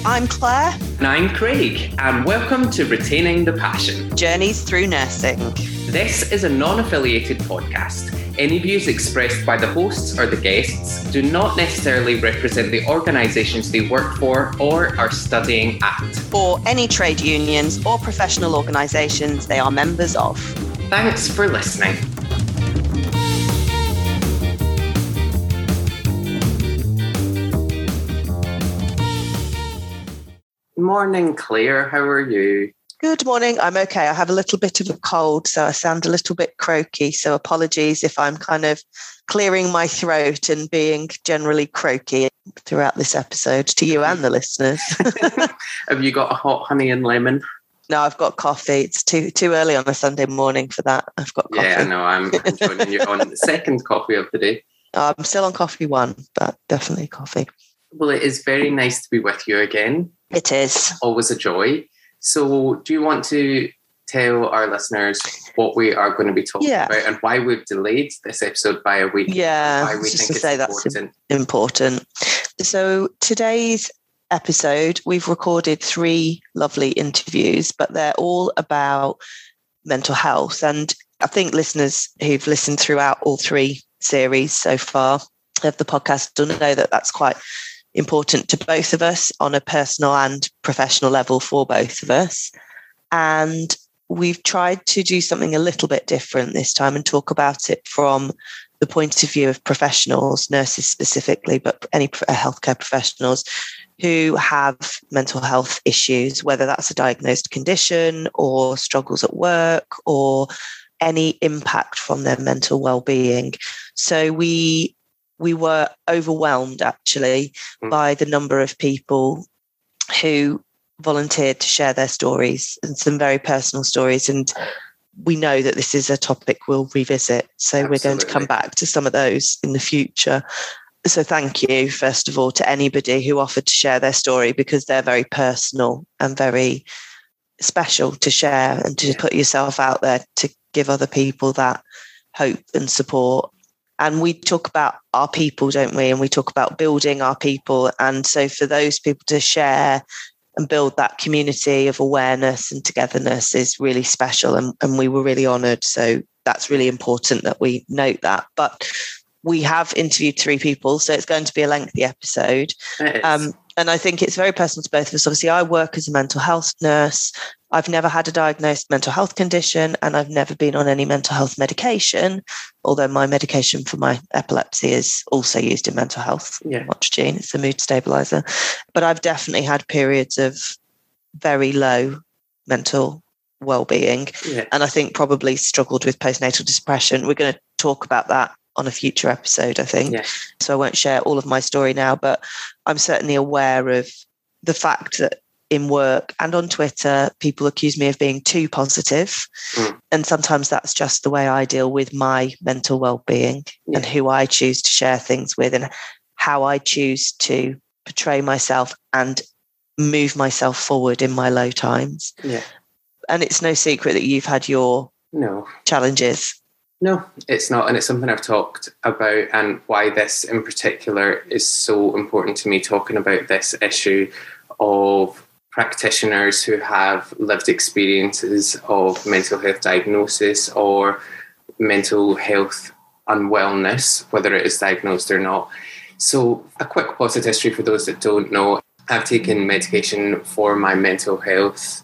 Hi, I'm Claire. And I'm Craig, and welcome to Retaining the Passion Journeys Through Nursing. This is a non affiliated podcast. Any views expressed by the hosts or the guests do not necessarily represent the organisations they work for or are studying at, or any trade unions or professional organisations they are members of. Thanks for listening. Morning, Claire. How are you? Good morning. I'm okay. I have a little bit of a cold, so I sound a little bit croaky. So apologies if I'm kind of clearing my throat and being generally croaky throughout this episode to you and the listeners. have you got a hot honey and lemon? No, I've got coffee. It's too too early on a Sunday morning for that. I've got coffee. Yeah, no, I'm, I'm joining you on the second coffee of the day. I'm still on coffee one, but definitely coffee. Well, it is very nice to be with you again. It is. Always a joy. So, do you want to tell our listeners what we are going to be talking yeah. about and why we've delayed this episode by a week? Yeah, why we think to say important. that's important. So, today's episode, we've recorded three lovely interviews, but they're all about mental health. And I think listeners who've listened throughout all three series so far of the podcast will know that that's quite important to both of us on a personal and professional level for both of us. And we've tried to do something a little bit different this time and talk about it from the point of view of professionals, nurses specifically, but any uh, healthcare professionals who have mental health issues, whether that's a diagnosed condition or struggles at work or any impact from their mental well-being. So we we were overwhelmed actually mm. by the number of people who volunteered to share their stories and some very personal stories. And we know that this is a topic we'll revisit. So Absolutely. we're going to come back to some of those in the future. So thank you, first of all, to anybody who offered to share their story because they're very personal and very special to share and to yeah. put yourself out there to give other people that hope and support and we talk about our people, don't we? And we talk about building our people. And so for those people to share and build that community of awareness and togetherness is really special. And, and we were really honored. So that's really important that we note that. But we have interviewed three people, so it's going to be a lengthy episode. Um, and I think it's very personal to both of us. Obviously, I work as a mental health nurse. I've never had a diagnosed mental health condition and I've never been on any mental health medication, although my medication for my epilepsy is also used in mental health. Yeah. Watchgene, it's a mood stabilizer. But I've definitely had periods of very low mental well-being yeah. and I think probably struggled with postnatal depression. We're going to talk about that on a future episode, I think. Yeah. So I won't share all of my story now, but I'm certainly aware of the fact that in work and on Twitter, people accuse me of being too positive. Mm. And sometimes that's just the way I deal with my mental well being yeah. and who I choose to share things with and how I choose to portray myself and move myself forward in my low times. Yeah. And it's no secret that you've had your no challenges. No, it's not. And it's something I've talked about, and why this in particular is so important to me talking about this issue of practitioners who have lived experiences of mental health diagnosis or mental health unwellness, whether it is diagnosed or not. So, a quick positive history for those that don't know I've taken medication for my mental health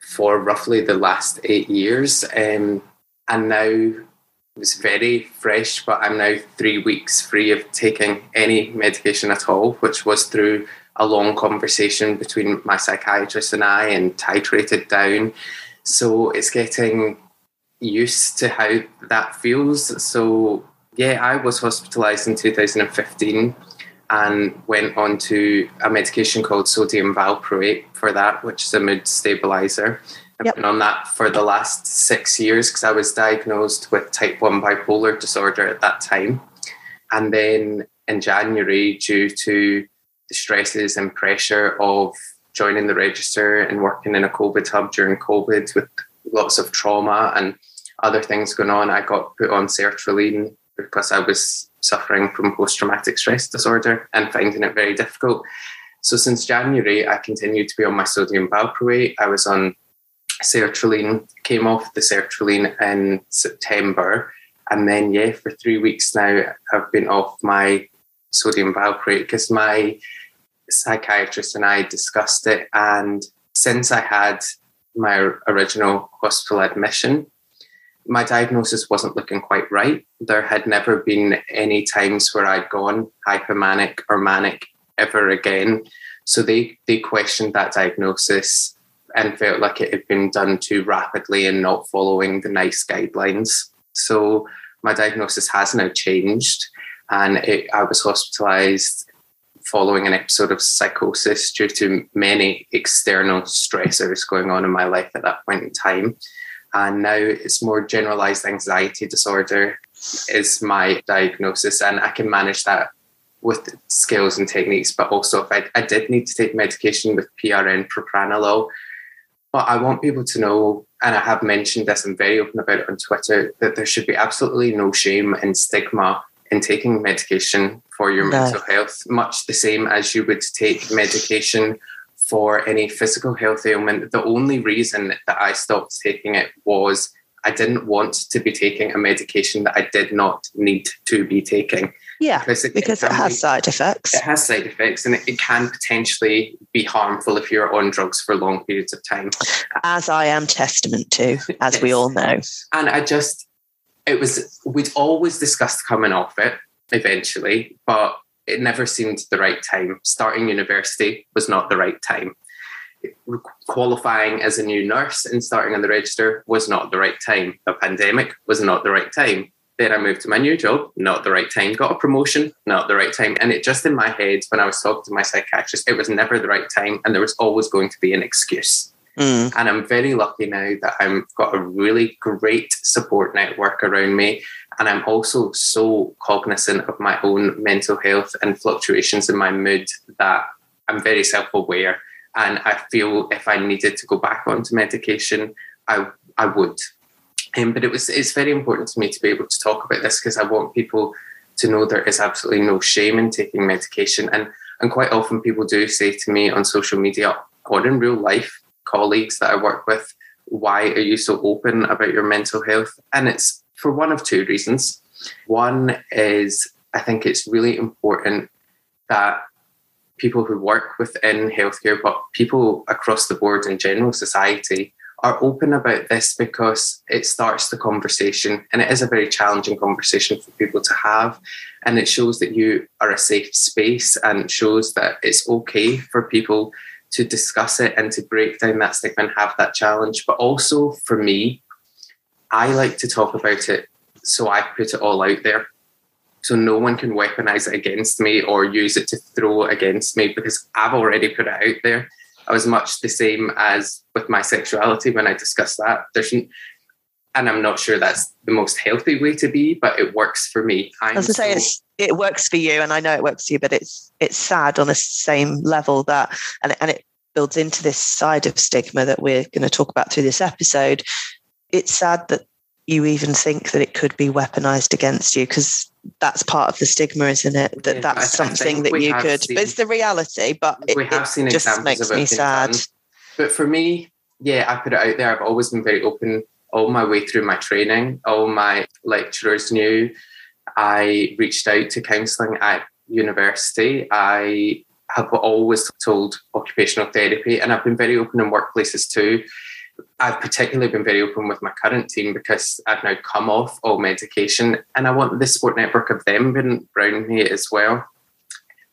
for roughly the last eight years. Um, and now it's very fresh, but I'm now three weeks free of taking any medication at all, which was through a long conversation between my psychiatrist and I and titrated down. So it's getting used to how that feels. So, yeah, I was hospitalized in 2015 and went on to a medication called sodium valproate for that, which is a mood stabilizer. I've yep. been on that for the last six years because I was diagnosed with type 1 bipolar disorder at that time. And then in January, due to the stresses and pressure of joining the register and working in a COVID hub during COVID with lots of trauma and other things going on, I got put on sertraline because I was suffering from post traumatic stress disorder and finding it very difficult. So since January, I continued to be on my sodium valproate. I was on sertraline, came off the sertraline in September. And then, yeah, for three weeks now, I've been off my sodium valproate because my psychiatrist and I discussed it. And since I had my original hospital admission, my diagnosis wasn't looking quite right. There had never been any times where I'd gone hypomanic or manic ever again. So they, they questioned that diagnosis and felt like it had been done too rapidly and not following the NICE guidelines. So my diagnosis has now changed, and it, I was hospitalised following an episode of psychosis due to many external stressors going on in my life at that point in time. And now it's more generalized anxiety disorder is my diagnosis, and I can manage that with skills and techniques. But also, if I, I did need to take medication with PRN propranolol, but I want people to know, and I have mentioned this, I'm very open about it on Twitter, that there should be absolutely no shame and stigma in taking medication for your no. mental health, much the same as you would take medication for any physical health ailment. The only reason that I stopped taking it was I didn't want to be taking a medication that I did not need to be taking. Yeah, because it, because it, it has be, side effects. It has side effects, and it, it, can potentially be harmful if you're on drugs for long periods of time. As I am testament to, as yes. we all know. And I just, it was, we'd always discussed coming off it eventually, but it never seemed the right time. Starting university was not the right time. Qualifying as a new nurse and starting on the register was not the right time. The pandemic was not the right time then I moved to my new job, not the right time. Got a promotion, not the right time. And it just in my head, when I was talking to my psychiatrist, it was never the right time. And there was always going to be an excuse. Mm. And I'm very lucky now that I've got a really great support network around me. And I'm also so cognizant of my own mental health and fluctuations in my mood that I'm very self aware. And I feel if I needed to go back onto medication, I, I would. Um, but it was it's very important to me to be able to talk about this because I want people to know there is absolutely no shame in taking medication. And and quite often people do say to me on social media or in real life, colleagues that I work with, why are you so open about your mental health? And it's for one of two reasons. One is I think it's really important that people who work within healthcare, but people across the board in general society, are open about this because it starts the conversation and it is a very challenging conversation for people to have and it shows that you are a safe space and shows that it's okay for people to discuss it and to break down that stigma and have that challenge. But also for me i like to talk about it so i put it all out there. So no one can weaponize it against me or use it to throw against me because i've already put it out there. I was much the same as with my sexuality when I discussed that. There's, and I'm not sure that's the most healthy way to be, but it works for me. I'm As I say, it's, it works for you, and I know it works for you, but it's it's sad on the same level that, and and it builds into this side of stigma that we're going to talk about through this episode. It's sad that you even think that it could be weaponized against you because that's part of the stigma, isn't it? That yeah, that's something that you could. Seen, but it's the reality. But it, we have seen it just makes me sad. Done. But for me, yeah, I put it out there. I've always been very open all my way through my training. All my lecturers knew. I reached out to counselling at university. I have always told occupational therapy, and I've been very open in workplaces too. I've particularly been very open with my current team because I've now come off all medication and I want the support network of them being around me as well.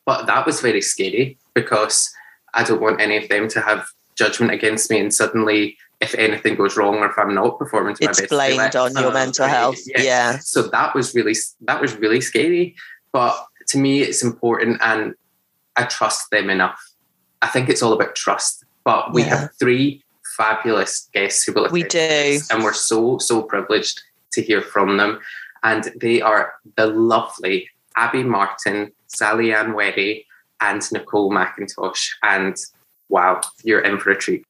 But that was very scary because I don't want any of them to have judgment against me and suddenly if anything goes wrong or if I'm not performing to it's my best, blamed on your oh, mental health. Yeah. yeah. So that was really that was really scary. But to me, it's important, and I trust them enough. I think it's all about trust. But we yeah. have three fabulous guests who will we do and we're so so privileged to hear from them and they are the lovely abby martin sally ann weddy and nicole mcintosh and wow you're in for a treat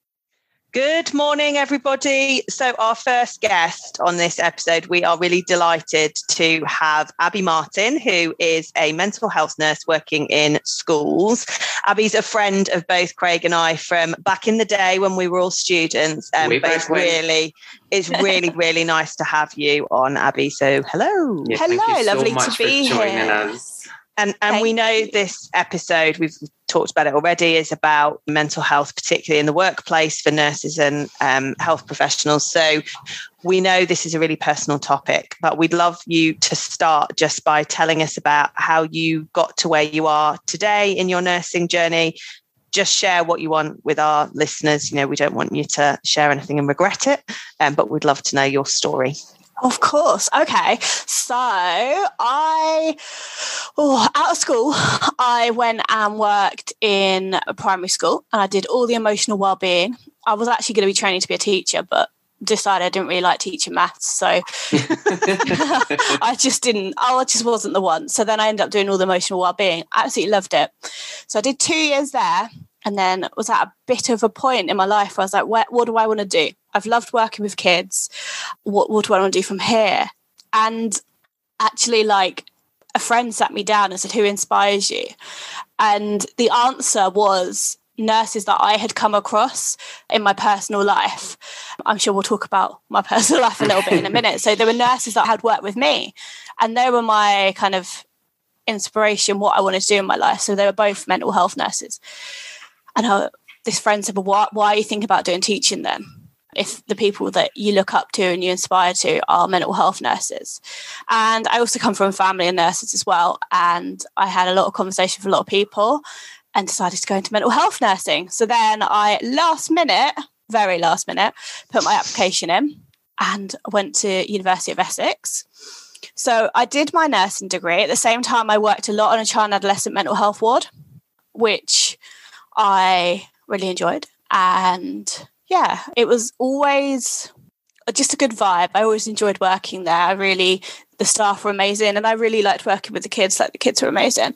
Good morning, everybody. So, our first guest on this episode, we are really delighted to have Abby Martin, who is a mental health nurse working in schools. Abby's a friend of both Craig and I from back in the day when we were all students. Um, but it's really, it's really, really nice to have you on, Abby. So, hello. Yeah, hello, lovely so to be here. Us. And and we know this episode we've talked about it already is about mental health, particularly in the workplace for nurses and um, health professionals. So we know this is a really personal topic, but we'd love you to start just by telling us about how you got to where you are today in your nursing journey. Just share what you want with our listeners. You know, we don't want you to share anything and regret it, um, but we'd love to know your story. Of course. Okay. So I, oh, out of school, I went and worked in a primary school and I did all the emotional well-being. I was actually going to be training to be a teacher, but decided I didn't really like teaching maths. So I just didn't, oh, I just wasn't the one. So then I ended up doing all the emotional well-being. Absolutely loved it. So I did two years there and then was at a bit of a point in my life where I was like, what, what do I want to do? I've loved working with kids. What, what do I want to do from here? And actually, like, a friend sat me down and said, Who inspires you? And the answer was nurses that I had come across in my personal life. I'm sure we'll talk about my personal life a little bit in a minute. So there were nurses that had worked with me, and they were my kind of inspiration, what I wanted to do in my life. So they were both mental health nurses. And I, this friend said, Well, why, why are you thinking about doing teaching then? If the people that you look up to and you inspire to are mental health nurses. And I also come from a family of nurses as well. And I had a lot of conversation with a lot of people and decided to go into mental health nursing. So then I, last minute, very last minute, put my application in and went to University of Essex. So I did my nursing degree. At the same time, I worked a lot on a child and adolescent mental health ward, which I really enjoyed. And yeah, it was always uh, just a good vibe. I always enjoyed working there. I really, the staff were amazing and I really liked working with the kids. Like the kids were amazing.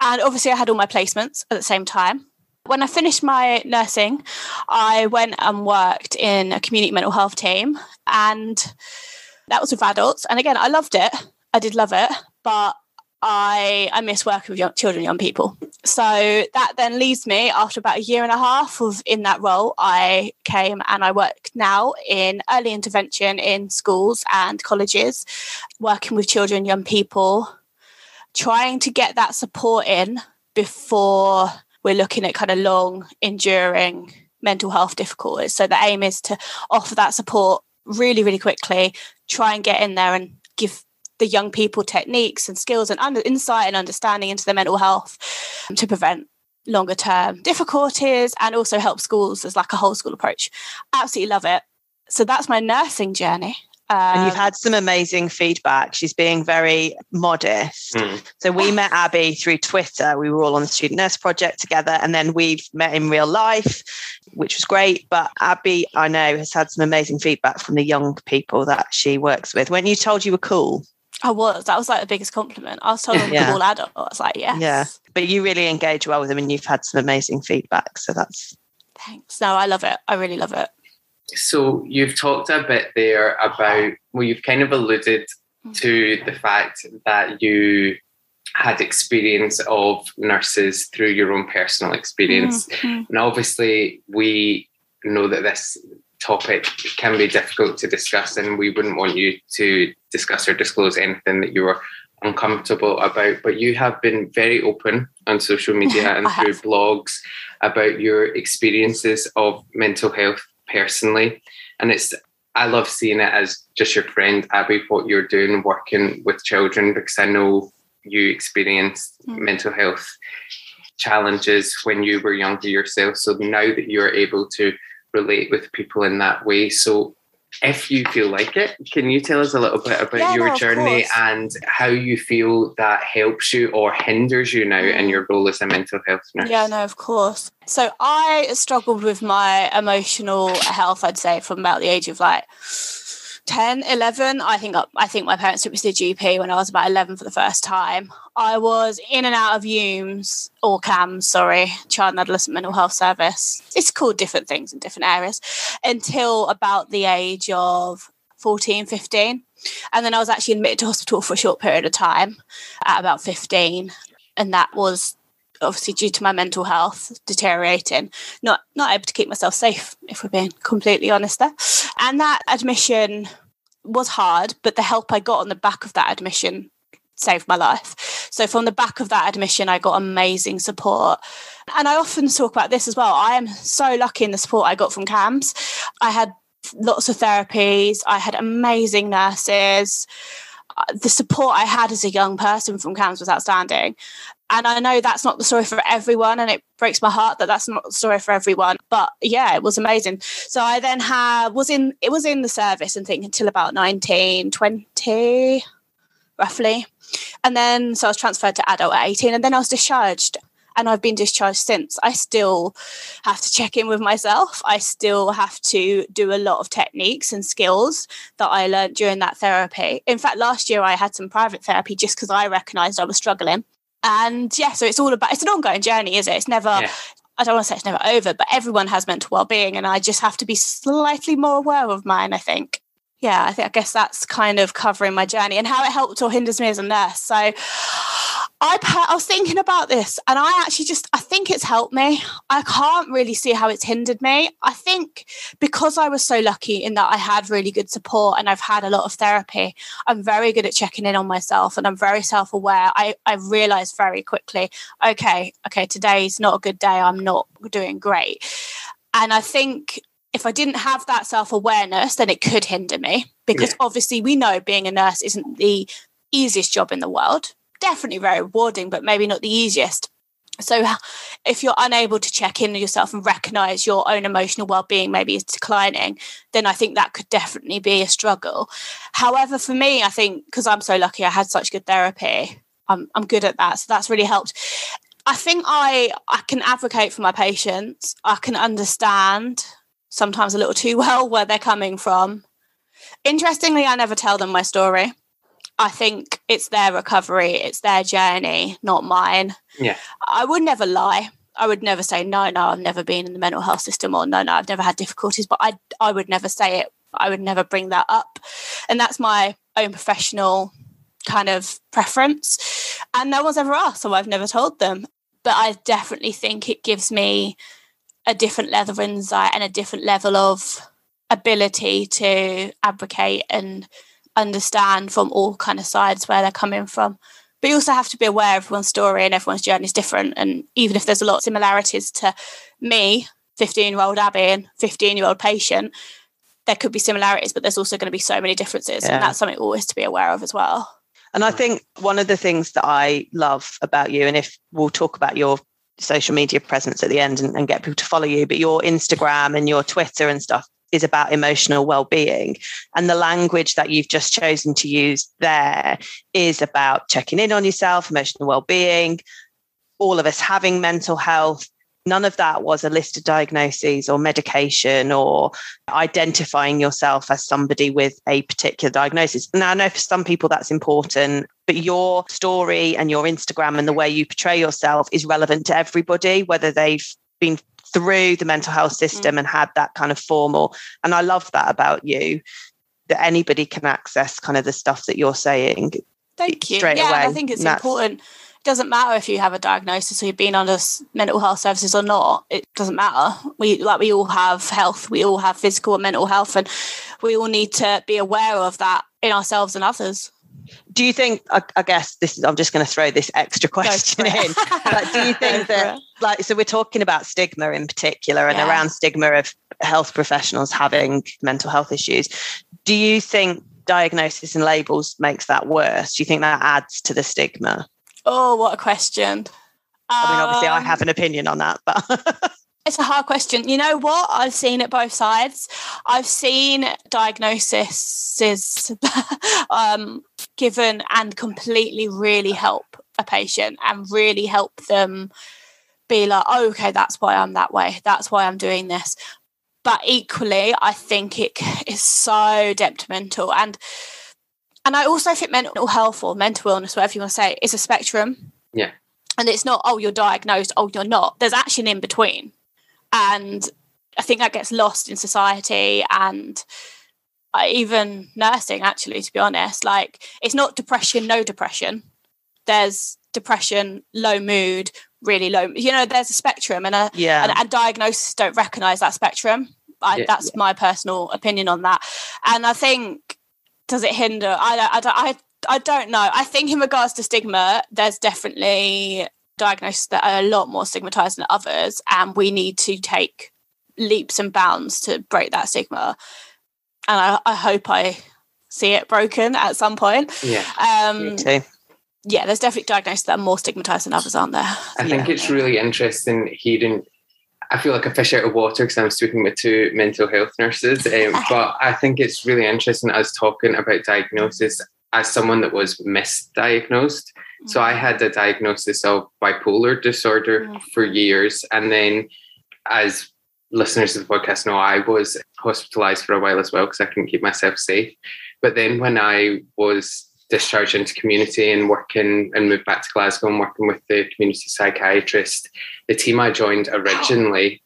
And obviously, I had all my placements at the same time. When I finished my nursing, I went and worked in a community mental health team. And that was with adults. And again, I loved it. I did love it. But I, I miss working with young children, young people. So that then leaves me after about a year and a half of in that role, I came and I work now in early intervention in schools and colleges, working with children, young people, trying to get that support in before we're looking at kind of long, enduring mental health difficulties. So the aim is to offer that support really, really quickly, try and get in there and give the young people techniques and skills and under, insight and understanding into their mental health to prevent longer term difficulties and also help schools as like a whole school approach. Absolutely love it. So that's my nursing journey. Um, and you've um, had some amazing feedback. She's being very modest. Mm. So we met Abby through Twitter. We were all on the Student Nurse Project together, and then we've met in real life, which was great. But Abby, I know, has had some amazing feedback from the young people that she works with. When you told you were cool, I was. That was like the biggest compliment. I was told I'm yeah. a cool adult. I was like, yes. Yeah. But you really engage well with them and you've had some amazing feedback. So that's. Thanks. No, I love it. I really love it. So you've talked a bit there about, well, you've kind of alluded mm. to the fact that you had experience of nurses through your own personal experience. Mm-hmm. And obviously, we know that this topic can be difficult to discuss, and we wouldn't want you to discuss or disclose anything that you are uncomfortable about. But you have been very open on social media and through blogs about your experiences of mental health personally. And it's I love seeing it as just your friend Abby, what you're doing working with children, because I know you experienced mm. mental health challenges when you were younger yourself. So now that you're able to relate with people in that way. So if you feel like it, can you tell us a little bit about yeah, your no, journey and how you feel that helps you or hinders you now in mm. your role as a mental health nurse? Yeah, no, of course. So I struggled with my emotional health, I'd say, from about the age of like 10 11 i think uh, i think my parents took me to the gp when i was about 11 for the first time. I was in and out of UMS or CAMHS sorry child and adolescent mental health service. It's called different things in different areas until about the age of 14 15 and then i was actually admitted to hospital for a short period of time at about 15 and that was obviously due to my mental health deteriorating, not not able to keep myself safe, if we're being completely honest there. And that admission was hard, but the help I got on the back of that admission saved my life. So from the back of that admission, I got amazing support. And I often talk about this as well. I am so lucky in the support I got from CAMHS. I had lots of therapies, I had amazing nurses. Uh, the support I had as a young person from CAMHS was outstanding and I know that's not the story for everyone, and it breaks my heart that that's not the story for everyone. But yeah, it was amazing. So I then had was in it was in the service and think until about 19, 20, roughly, and then so I was transferred to adult at eighteen, and then I was discharged. And I've been discharged since. I still have to check in with myself. I still have to do a lot of techniques and skills that I learned during that therapy. In fact, last year I had some private therapy just because I recognized I was struggling and yeah, so it's all about it's an ongoing journey, is it? It's never yeah. I don't want to say it's never over, but everyone has mental well-being and I just have to be slightly more aware of mine, I think. Yeah, I think I guess that's kind of covering my journey and how it helped or hinders me as a nurse. So I, I was thinking about this and I actually just, I think it's helped me. I can't really see how it's hindered me. I think because I was so lucky in that I had really good support and I've had a lot of therapy, I'm very good at checking in on myself and I'm very self aware. I, I realized very quickly, okay, okay, today's not a good day. I'm not doing great. And I think if I didn't have that self awareness, then it could hinder me because yeah. obviously we know being a nurse isn't the easiest job in the world definitely very rewarding, but maybe not the easiest. So, if you're unable to check in with yourself and recognize your own emotional well being maybe is declining, then I think that could definitely be a struggle. However, for me, I think because I'm so lucky I had such good therapy, I'm, I'm good at that. So, that's really helped. I think I, I can advocate for my patients, I can understand sometimes a little too well where they're coming from. Interestingly, I never tell them my story. I think it's their recovery, it's their journey, not mine. Yeah. I would never lie. I would never say no, no, I've never been in the mental health system or no, no, I've never had difficulties, but I I would never say it. I would never bring that up. And that's my own professional kind of preference. And no one's ever asked, so I've never told them. But I definitely think it gives me a different level of insight and a different level of ability to advocate and understand from all kind of sides where they're coming from. But you also have to be aware everyone's story and everyone's journey is different. And even if there's a lot of similarities to me, 15 year old Abby, and 15 year old patient, there could be similarities, but there's also going to be so many differences. Yeah. And that's something always to be aware of as well. And I think one of the things that I love about you, and if we'll talk about your social media presence at the end and, and, get people to follow you, but your Instagram and your Twitter and stuff is about emotional well-being. And the language that you've just chosen to use there is about checking in on yourself emotional well-being all of us having mental health none of that was a list of diagnoses or medication or identifying yourself as somebody with a particular diagnosis. Now, I know for some people that's important, but your story and your Instagram and the way you portray yourself is relevant to everybody, whether they've been through the mental health system mm. and had that kind of formal. And I love that about you that anybody can access kind of the stuff that you're saying. Thank you. Straight yeah, away. I think it's important. It doesn't matter if you have a diagnosis or you've been under mental health services or not. It doesn't matter. We like we all have health. We all have physical and mental health, and we all need to be aware of that in ourselves and others do you think I, I, guess this is i'm just going to throw this extra question in but do you think that like so we're talking about stigma in particular and yeah. around stigma of health professionals having mental health issues do you think diagnosis and labels makes that worse do you think that adds to the stigma oh what a question i mean obviously um, i have an opinion on that but It's a hard question. You know what? I've seen it both sides. I've seen diagnoses um, given and completely really help a patient and really help them be like, oh, okay, that's why I'm that way. That's why I'm doing this. but equally, I think it is so detrimental. And and I also think mental health or mental illness, whatever you want to say, is a spectrum. Yeah. And it's not, oh, you're diagnosed, oh, you're not. There's actually an in between. And I think that gets lost in society and uh, even nursing, actually, to be honest. Like, it's not depression, no depression. There's depression, low mood, really low. You know, there's a spectrum, and a yeah, and, and diagnosis don't recognise that spectrum. I, that's yeah. my personal opinion on that. And I think does it hinder? I don't, I don't, I, I don't know. I think in regards to stigma, there's definitely diagnoses that are a lot more stigmatized than others, and we need to take leaps and bounds to break that stigma. And I, I hope I see it broken at some point. Yeah. Um, Me too. Yeah, there's definitely diagnoses that are more stigmatized than others, aren't there? I think it's really interesting hearing I feel like a fish out of water because I'm speaking with two mental health nurses. Um, but I think it's really interesting us talking about diagnosis as someone that was misdiagnosed. Mm-hmm. So I had a diagnosis of bipolar disorder mm-hmm. for years. And then, as listeners of the podcast know, I was hospitalized for a while as well because I couldn't keep myself safe. But then, when I was discharged into community and working and moved back to Glasgow and working with the community psychiatrist. The team I joined originally,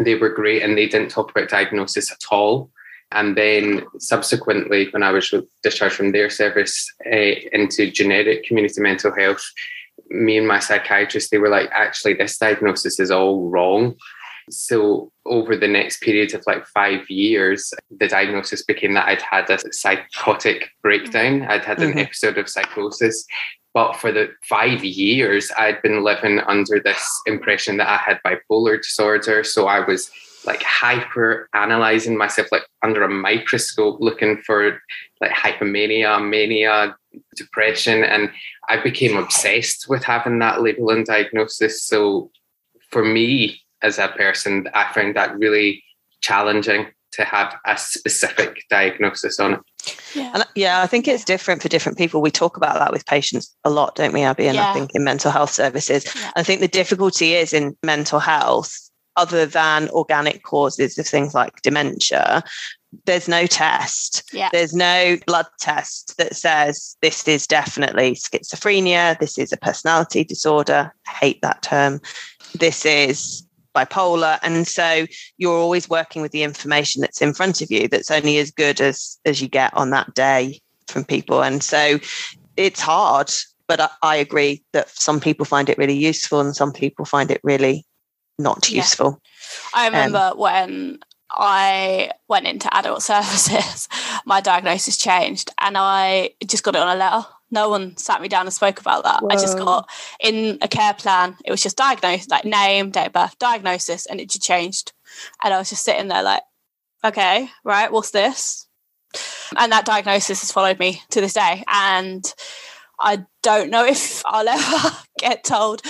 they were great and they didn't talk about diagnosis at all. And then subsequently, when I was discharged from their service uh, into generic community mental health, me and my psychiatrist, they were like, actually, this diagnosis is all wrong. So over the next period of like five years, the diagnosis became that I'd had a psychotic breakdown. I'd had an mm-hmm. episode of psychosis. But for the five years, I'd been living under this impression that I had bipolar disorder. So I was like hyper analyzing myself, like under a microscope, looking for like hypomania, mania, depression. And I became obsessed with having that label and diagnosis. So for me, as a person, I find that really challenging to have a specific diagnosis on it. Yeah. And yeah, I think it's different for different people. We talk about that with patients a lot, don't we, Abby? And yeah. I think in mental health services. Yeah. I think the difficulty is in mental health, other than organic causes of things like dementia, there's no test. Yeah. There's no blood test that says this is definitely schizophrenia, this is a personality disorder. I hate that term. This is bipolar and so you're always working with the information that's in front of you that's only as good as as you get on that day from people. And so it's hard but I, I agree that some people find it really useful and some people find it really not yeah. useful. I remember um, when I went into adult services, my diagnosis changed and I just got it on a letter no one sat me down and spoke about that. Whoa. I just got in a care plan. It was just diagnosed, like name, date of birth, diagnosis, and it just changed. And I was just sitting there like, okay, right, what's this? And that diagnosis has followed me to this day. And I don't know if I'll ever get told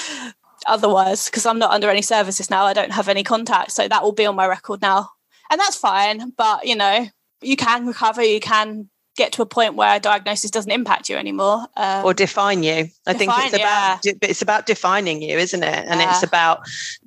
otherwise because I'm not under any services now. I don't have any contact. So that will be on my record now. And that's fine. But, you know, you can recover, you can get to a point where a diagnosis doesn't impact you anymore um, or define you i define, think it's about yeah. it's about defining you isn't it and yeah. it's about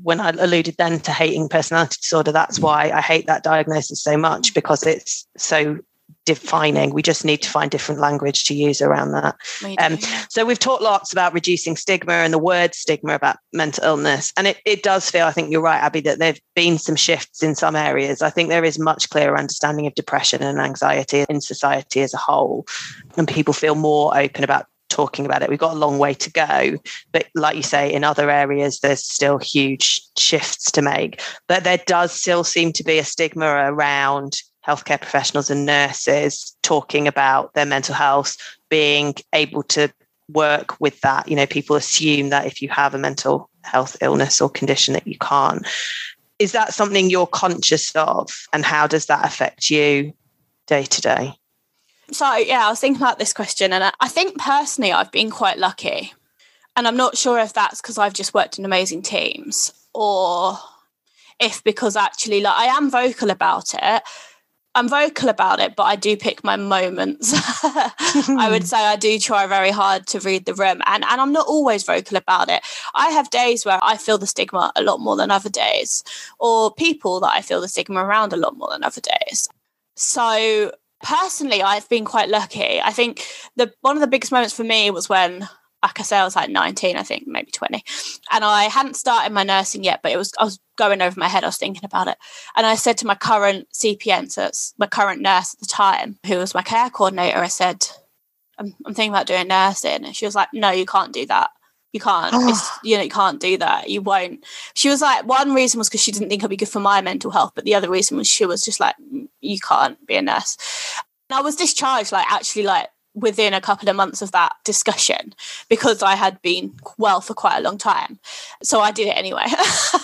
when i alluded then to hating personality disorder that's why i hate that diagnosis so much because it's so defining. We just need to find different language to use around that. Um, so we've talked lots about reducing stigma and the word stigma about mental illness. And it, it does feel, I think you're right, Abby, that there've been some shifts in some areas. I think there is much clearer understanding of depression and anxiety in society as a whole. And people feel more open about talking about it. We've got a long way to go. But like you say, in other areas, there's still huge shifts to make. But there does still seem to be a stigma around healthcare professionals and nurses talking about their mental health, being able to work with that. You know, people assume that if you have a mental health illness or condition that you can't. Is that something you're conscious of? And how does that affect you day to day? So, yeah, I was thinking about this question, and I think personally, I've been quite lucky. And I'm not sure if that's because I've just worked in amazing teams or if because actually, like, I am vocal about it, I'm vocal about it, but I do pick my moments. I would say I do try very hard to read the room, and, and I'm not always vocal about it. I have days where I feel the stigma a lot more than other days, or people that I feel the stigma around a lot more than other days. So personally, I've been quite lucky. I think the one of the biggest moments for me was when like I say, I was like 19, I think, maybe 20. And I hadn't started my nursing yet, but it was I was going over my head. I was thinking about it. And I said to my current CPN, so it's my current nurse at the time, who was my care coordinator, I said, I'm, I'm thinking about doing nursing. And she was like, No, you can't do that. You can't. Ah. It's, you know, you can't do that. You won't. She was like, one reason was because she didn't think I'd be good for my mental health, but the other reason was she was just like, mm, you can't be a nurse. And I was discharged, like actually, like within a couple of months of that discussion because I had been well for quite a long time. So I did it anyway,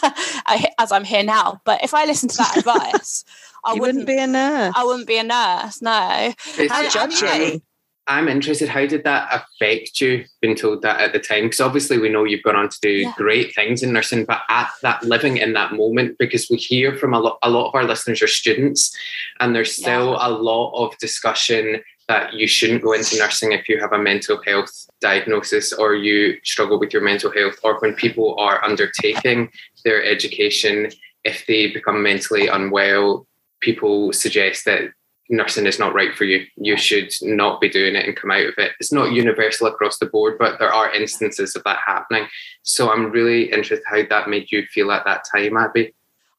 as I'm here now. But if I listened to that advice, I wouldn't, wouldn't, be a nurse. I wouldn't be a nurse. No. How judgy. I'm interested. How did that affect you being told that at the time? Because obviously we know you've gone on to do yeah. great things in nursing, but at that living in that moment, because we hear from a lot, a lot of our listeners are students, and there's still yeah. a lot of discussion that you shouldn't go into nursing if you have a mental health diagnosis or you struggle with your mental health, or when people are undertaking their education, if they become mentally unwell, people suggest that nursing is not right for you. You should not be doing it and come out of it. It's not universal across the board, but there are instances of that happening. So I'm really interested how that made you feel at that time, Abby.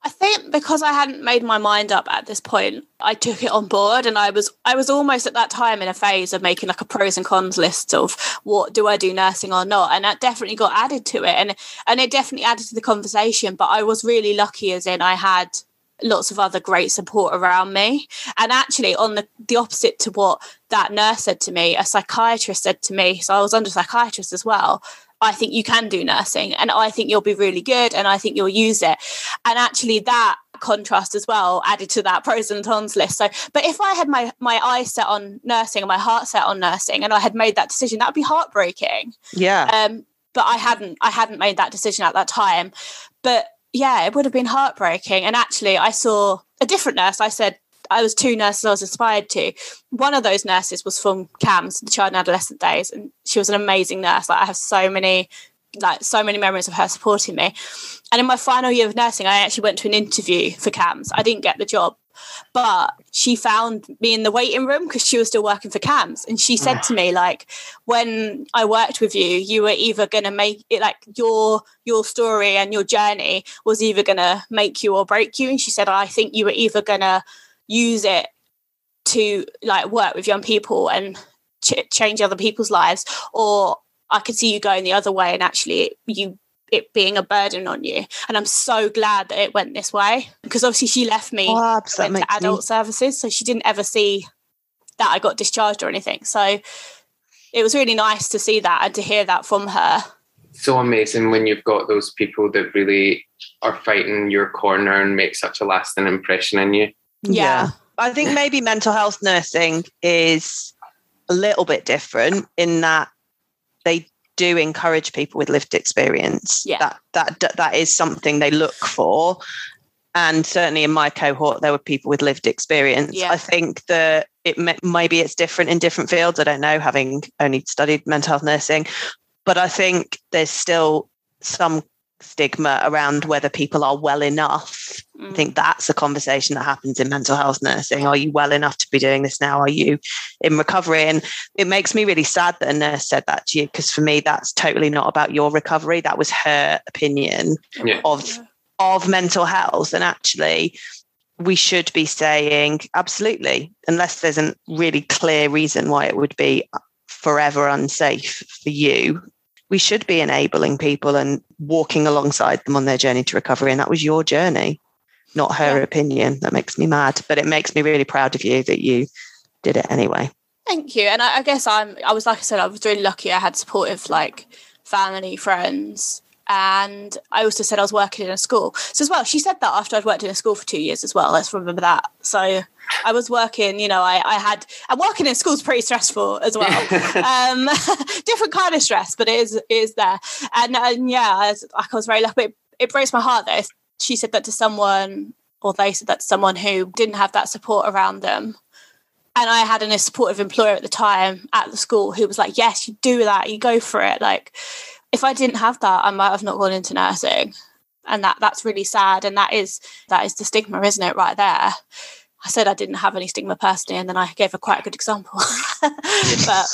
I think because I hadn't made my mind up at this point, I took it on board and I was I was almost at that time in a phase of making like a pros and cons list of what do I do nursing or not. And that definitely got added to it and and it definitely added to the conversation. But I was really lucky as in I had lots of other great support around me. And actually, on the, the opposite to what that nurse said to me, a psychiatrist said to me, so I was under psychiatrist as well. I think you can do nursing and I think you'll be really good and I think you'll use it. And actually, that contrast as well added to that pros and cons list. So, but if I had my my eyes set on nursing and my heart set on nursing and I had made that decision, that would be heartbreaking. Yeah. Um, but I hadn't I hadn't made that decision at that time. But yeah, it would have been heartbreaking. And actually, I saw a different nurse. I said, I was two nurses I was inspired to. One of those nurses was from CAMHS, the child and adolescent days, and she was an amazing nurse. Like I have so many, like so many memories of her supporting me. And in my final year of nursing, I actually went to an interview for CAMHS. I didn't get the job, but she found me in the waiting room because she was still working for CAMHS and she said to me like when i worked with you you were either going to make it like your your story and your journey was either going to make you or break you and she said i think you were either going to use it to like work with young people and ch- change other people's lives or i could see you going the other way and actually you it being a burden on you. And I'm so glad that it went this way because obviously she left me oh, went to adult me. services, so she didn't ever see that I got discharged or anything. So it was really nice to see that and to hear that from her. So amazing when you've got those people that really are fighting your corner and make such a lasting impression on you. Yeah. yeah. I think maybe mental health nursing is a little bit different in that they do encourage people with lived experience. Yeah. That that that is something they look for. And certainly in my cohort, there were people with lived experience. Yeah. I think that it may, maybe it's different in different fields. I don't know, having only studied mental health nursing, but I think there's still some stigma around whether people are well enough. Mm. I think that's a conversation that happens in mental health nursing. Are you well enough to be doing this now? Are you in recovery? And it makes me really sad that a nurse said that to you because for me, that's totally not about your recovery. That was her opinion yeah. of of mental health. And actually, we should be saying absolutely, unless there's a really clear reason why it would be forever unsafe for you we should be enabling people and walking alongside them on their journey to recovery. And that was your journey, not her yeah. opinion. That makes me mad, but it makes me really proud of you that you did it anyway. Thank you. And I, I guess I'm, I was, like I said, I was really lucky. I had supportive, like, family, friends, and I also said I was working in a school. So as well, she said that after I'd worked in a school for two years as well. Let's remember that. So I was working, you know, I, I had and working in school is pretty stressful as well. um, different kind of stress, but it is it is there. And, and yeah, I was, I was very lucky. It, it breaks my heart that she said that to someone or they said that to someone who didn't have that support around them. And I had a supportive employer at the time at the school who was like, Yes, you do that, you go for it. Like, if I didn't have that, I might have not gone into nursing. And that that's really sad. And that is that is the stigma, isn't it, right there? I said I didn't have any stigma personally, and then I gave a quite a good example. but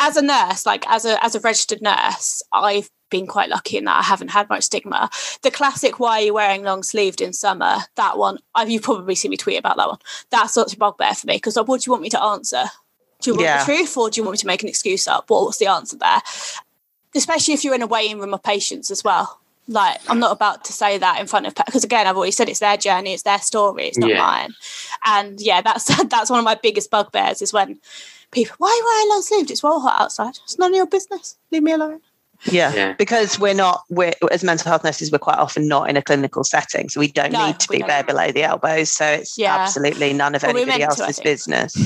as a nurse, like as a as a registered nurse, I've been quite lucky in that I haven't had much stigma. The classic "Why are you wearing long sleeved in summer?" That one, I've you probably seen me tweet about that one. That's such a bugbear for me because what do you want me to answer? Do you want yeah. the truth or do you want me to make an excuse up? What, what's the answer there? Especially if you're in a waiting room of patients as well. Like I'm not about to say that in front of because again I've already said it's their journey, it's their story, it's not yeah. mine. And yeah, that's that's one of my biggest bugbears is when people, why are you wearing long sleeved? It's well hot outside. It's none of your business. Leave me alone. Yeah, yeah, because we're not we're as mental health nurses we're quite often not in a clinical setting so we don't no, need to be bare below the elbows so it's yeah. absolutely none of well, anybody else's to, business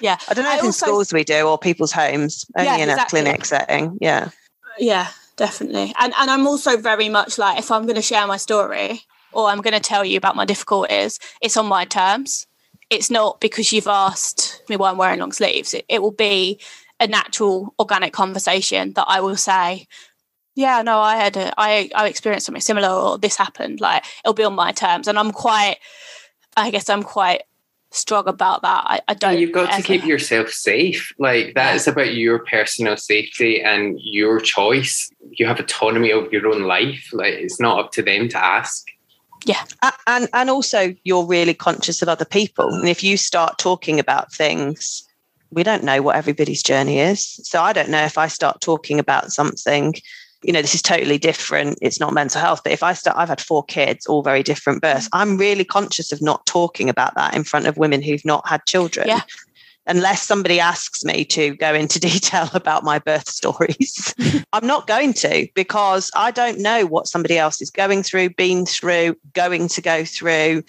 yeah i don't know I if also, in schools we do or people's homes only yeah, in exactly. a clinic setting yeah yeah definitely and and i'm also very much like if i'm going to share my story or i'm going to tell you about my difficulties it's on my terms it's not because you've asked me why I'm wearing long sleeves. It, it will be a natural, organic conversation that I will say, yeah, no, I had a, I, I experienced something similar or this happened. Like it'll be on my terms. And I'm quite, I guess I'm quite strong about that. I, I don't. You've got ever. to keep yourself safe. Like that yeah. is about your personal safety and your choice. You have autonomy of your own life. Like it's not up to them to ask yeah and and also you're really conscious of other people and if you start talking about things we don't know what everybody's journey is so i don't know if i start talking about something you know this is totally different. It's not mental health. But if i start i've had four kids all very different births. I'm really conscious of not talking about that in front of women who've not had children. Yeah. Unless somebody asks me to go into detail about my birth stories, I'm not going to because I don't know what somebody else is going through, been through, going to go through.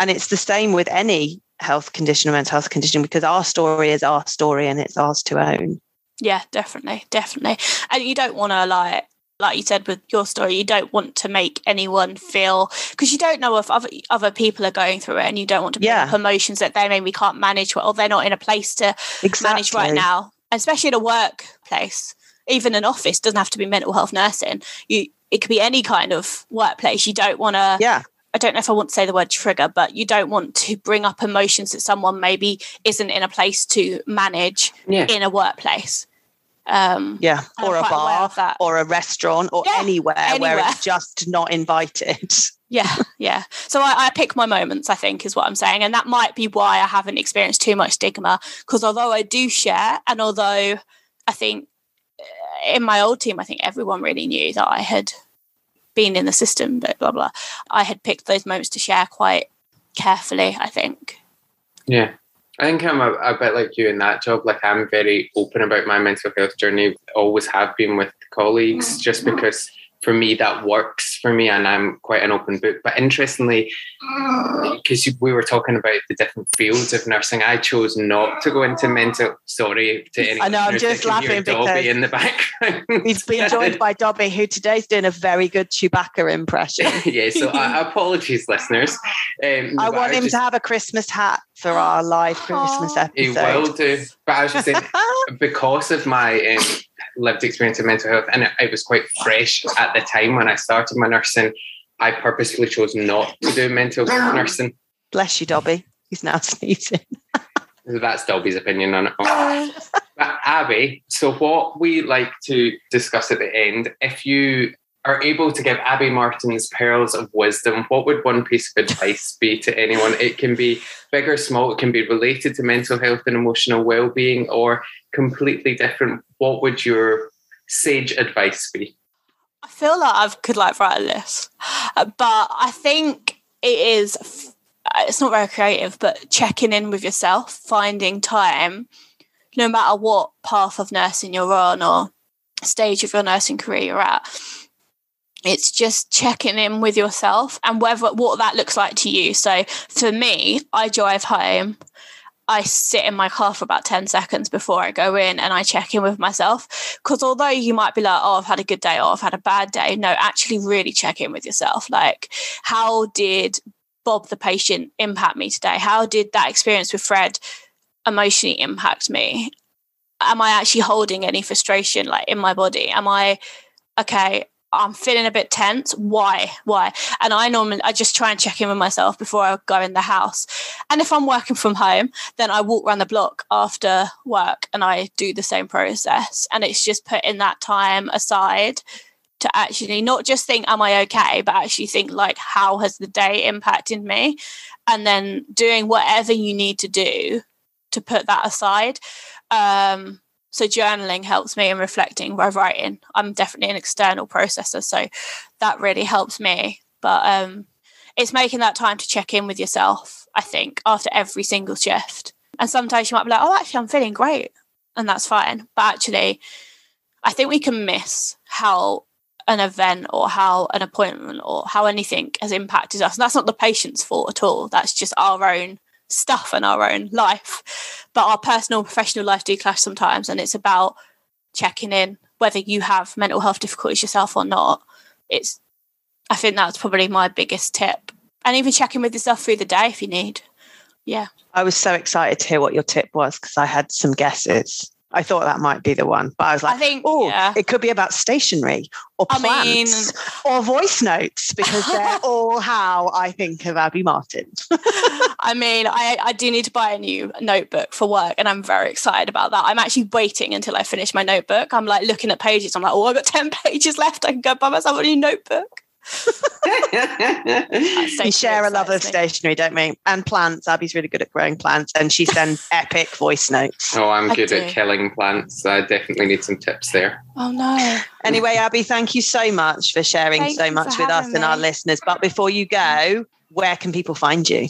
And it's the same with any health condition or mental health condition because our story is our story and it's ours to own. Yeah, definitely, definitely. And you don't want to like like you said with your story, you don't want to make anyone feel because you don't know if other other people are going through it, and you don't want to bring yeah. up emotions that they maybe can't manage or they're not in a place to exactly. manage right now. Especially in a workplace, even an office doesn't have to be mental health nursing. You it could be any kind of workplace. You don't want to. Yeah. I don't know if I want to say the word trigger, but you don't want to bring up emotions that someone maybe isn't in a place to manage yeah. in a workplace. Um, yeah, or a bar, or a restaurant, or yeah, anywhere, anywhere, where it's just not invited. Yeah, yeah. So I, I, pick my moments, I think, is what I'm saying. And that might be why I haven't experienced too much stigma. Because although I do share, and although I think uh, in my old team, I think everyone really knew that I had been in the system, but blah, blah. I had picked those moments to share quite carefully, I think. Yeah. I think I'm a, a, bit like you in that job. Like I'm very open about my mental health journey. Always have been with colleagues, mm. just because for me that works for me and i'm quite an open book. But interestingly because we were talking about the different fields of nursing i chose not to go into mental sorry to anyone i know i'm just laughing because Dobby in the background? he's been joined by Dobby who today's doing a very good Chewbacca impression. Yeah so uh, apologies listeners. Um, i want him just, to have a christmas hat for our live christmas episode he will do but i was just saying because of my um, lived experience of mental health, and it, it, was quite fresh at the time when I started my nursing. I purposefully chose not to do mental nursing. Bless you, Dobby. He's now sneezing. That's Dobby's opinion on it. but Abby, so what we like to discuss at the end, if you are able to give Abby Martin's pearls of wisdom, what would one piece of advice be to anyone? It can be big or small, it can be related to mental health and emotional well being, or completely different, what would your sage advice be? I feel like I could like write a list, uh, but I think it is. Uh, it's not very creative, but checking in with yourself, finding time, no matter what path of nursing you're on or stage of your nursing career you're at. It's just checking in with yourself and whether what that looks like to you. So for me, I drive home I sit in my car for about 10 seconds before I go in and I check in with myself. Because although you might be like, oh, I've had a good day or I've had a bad day, no, actually really check in with yourself. Like, how did Bob, the patient, impact me today? How did that experience with Fred emotionally impact me? Am I actually holding any frustration like in my body? Am I okay? I'm feeling a bit tense. Why? Why? And I normally I just try and check in with myself before I go in the house. And if I'm working from home, then I walk around the block after work and I do the same process. And it's just putting that time aside to actually not just think, am I okay, but actually think like how has the day impacted me? And then doing whatever you need to do to put that aside. Um so journaling helps me in reflecting by writing. I'm definitely an external processor, so that really helps me. But um, it's making that time to check in with yourself. I think after every single shift, and sometimes you might be like, "Oh, actually, I'm feeling great," and that's fine. But actually, I think we can miss how an event or how an appointment or how anything has impacted us. And that's not the patient's fault at all. That's just our own stuff in our own life. But our personal professional life do clash sometimes. And it's about checking in whether you have mental health difficulties yourself or not. It's I think that's probably my biggest tip. And even checking with yourself through the day if you need. Yeah. I was so excited to hear what your tip was because I had some guesses. I thought that might be the one, but I was like, I think, oh, yeah. it could be about stationery or plants I mean, or voice notes because they're all how I think of Abby Martin. I mean, I, I do need to buy a new notebook for work and I'm very excited about that. I'm actually waiting until I finish my notebook. I'm like looking at pages. I'm like, oh, I've got 10 pages left. I can go buy myself a new notebook we share a love of stationery, don't we? And plants. Abby's really good at growing plants, and she sends epic voice notes. Oh, I'm good at killing plants. I definitely need some tips there. Oh no. Anyway, Abby, thank you so much for sharing thank so much with us me. and our listeners. But before you go, where can people find you?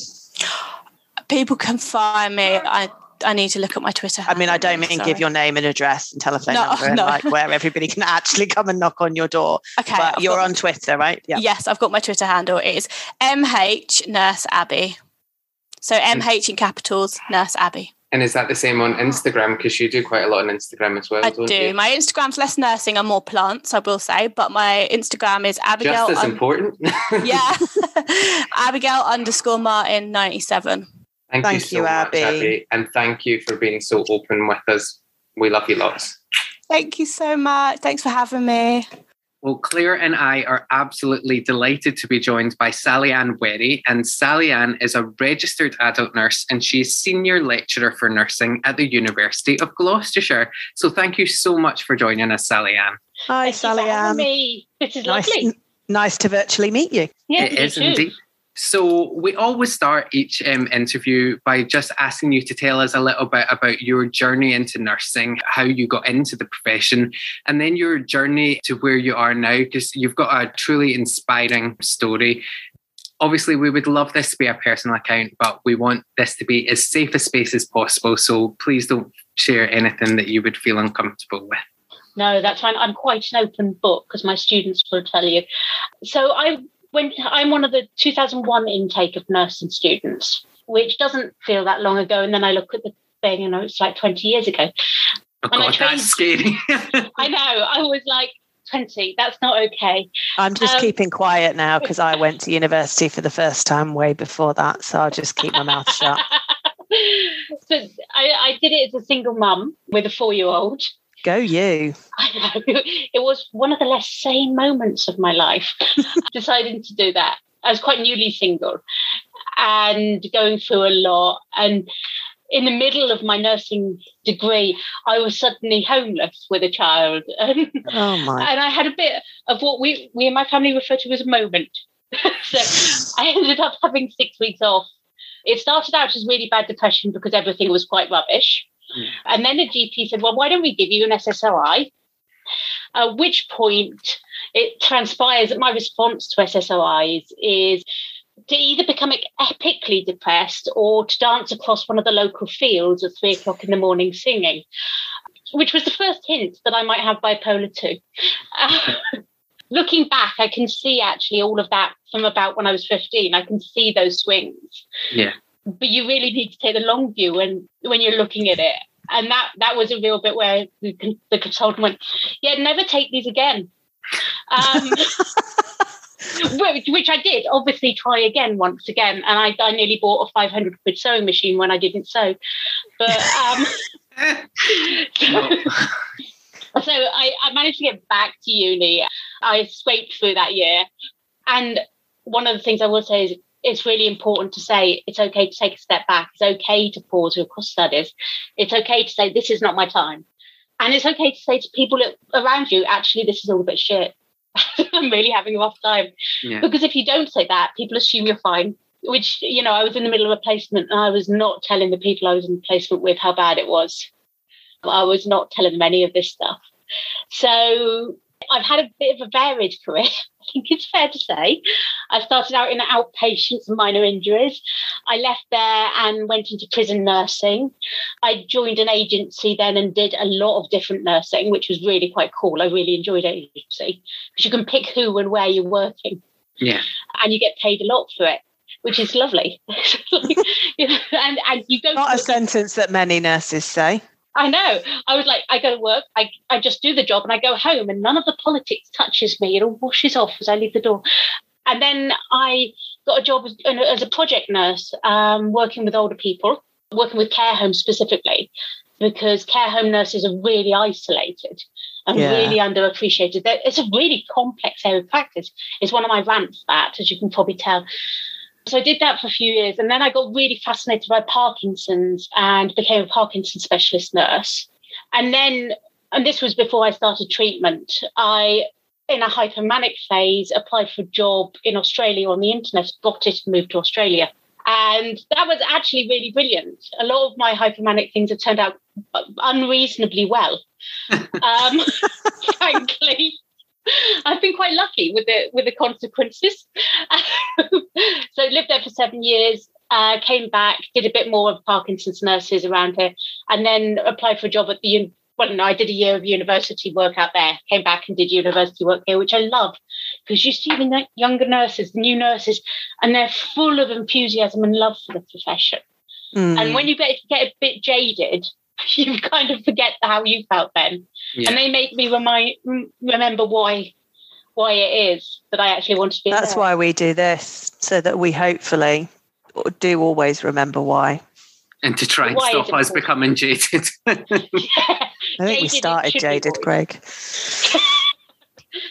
People can find me. I I need to look at my Twitter. I mean, I don't mean Sorry. give your name and address and telephone no, number and like where everybody can actually come and knock on your door. Okay, but I've you're on Twitter, right? Yeah. Yes, I've got my Twitter handle. It is MH Nurse Abby. So MH in capitals, Nurse Abby. And is that the same on Instagram? Because you do quite a lot on Instagram as well. I do. You? My Instagram's less nursing and more plants, I will say. But my Instagram is Abigail. Just as un- important. yeah. Abigail underscore Martin 97. Thank, thank you, so you Abby. Much, Abby. And thank you for being so open with us. We love you lots. Thank you so much. Thanks for having me. Well, Claire and I are absolutely delighted to be joined by Sally Ann Werry. And Sally Ann is a registered adult nurse and she's senior lecturer for nursing at the University of Gloucestershire. So thank you so much for joining us, Sally Ann. Hi, Thank Sally Ann. Me. This is nice, lovely. Nice to virtually meet you. Yeah, it is too. indeed. So we always start each um, interview by just asking you to tell us a little bit about your journey into nursing, how you got into the profession, and then your journey to where you are now, because you've got a truly inspiring story. Obviously, we would love this to be a personal account, but we want this to be as safe a space as possible. So please don't share anything that you would feel uncomfortable with. No, that's fine. I'm quite an open book, because my students will tell you. So I when I'm one of the 2001 intake of nursing students, which doesn't feel that long ago, and then I look at the thing, and it's like 20 years ago. Oh God, trained, that's scary. I know. I was like 20. That's not okay. I'm just um, keeping quiet now because I went to university for the first time way before that, so I'll just keep my mouth shut. so I, I did it as a single mum with a four-year-old. Go you. I know. It was one of the less sane moments of my life, deciding to do that. I was quite newly single and going through a lot. And in the middle of my nursing degree, I was suddenly homeless with a child. oh my. And I had a bit of what we, we in my family refer to as a moment. so I ended up having six weeks off. It started out as really bad depression because everything was quite rubbish. Mm. And then the GP said, well, why don't we give you an SSRI? At which point it transpires that my response to SSRIs is to either become epically depressed or to dance across one of the local fields at three o'clock in the morning singing, which was the first hint that I might have bipolar 2. Uh, looking back, I can see actually all of that from about when I was 15. I can see those swings. Yeah but you really need to take the long view when when you're looking at it and that that was a real bit where the, the consultant went yeah never take these again um, which I did obviously try again once again, and I, I nearly bought a 500 quid sewing machine when I didn't sew. But um, so, so I, I managed to get back to uni. I scraped through that year, and one of the things I will say is it's really important to say it's okay to take a step back. It's okay to pause your cross studies. It's okay to say this is not my time. And it's okay to say to people around you, actually, this is all a bit shit. I'm really having a rough time. Yeah. Because if you don't say that, people assume you're fine. Which, you know, I was in the middle of a placement and I was not telling the people I was in placement with how bad it was. I was not telling them any of this stuff. So I've had a bit of a varied career. I think it's fair to say. I started out in outpatients and minor injuries. I left there and went into prison nursing. I joined an agency then and did a lot of different nursing, which was really quite cool. I really enjoyed agency because you can pick who and where you're working. Yeah. And you get paid a lot for it which is lovely. and and you go not a sentence that many nurses say. I know. I was like, I go to work, I, I just do the job and I go home and none of the politics touches me. It all washes off as I leave the door. And then I got a job as, as a project nurse, um, working with older people, working with care homes specifically, because care home nurses are really isolated and yeah. really underappreciated. It's a really complex area of practice. It's one of my rants, that, as you can probably tell. So I did that for a few years. And then I got really fascinated by Parkinson's and became a Parkinson's specialist nurse. And then, and this was before I started treatment, I, in a hypomanic phase, applied for a job in Australia on the internet, got it and moved to Australia. And that was actually really brilliant. A lot of my hypomanic things have turned out unreasonably well, um, frankly. I've been quite lucky with the with the consequences. so lived there for seven years. Uh, came back, did a bit more of Parkinson's nurses around here, and then applied for a job at the. Well, no, I did a year of university work out there. Came back and did university work here, which I love because you see the younger nurses, the new nurses, and they're full of enthusiasm and love for the profession. Mm. And when you get get a bit jaded, you kind of forget how you felt then, yeah. and they make me remind remember why why it is that I actually want to be. That's there. why we do this, so that we hopefully do always remember why. And to try and why stop us becoming jaded. yeah. I think jaded we started jaded, Greg.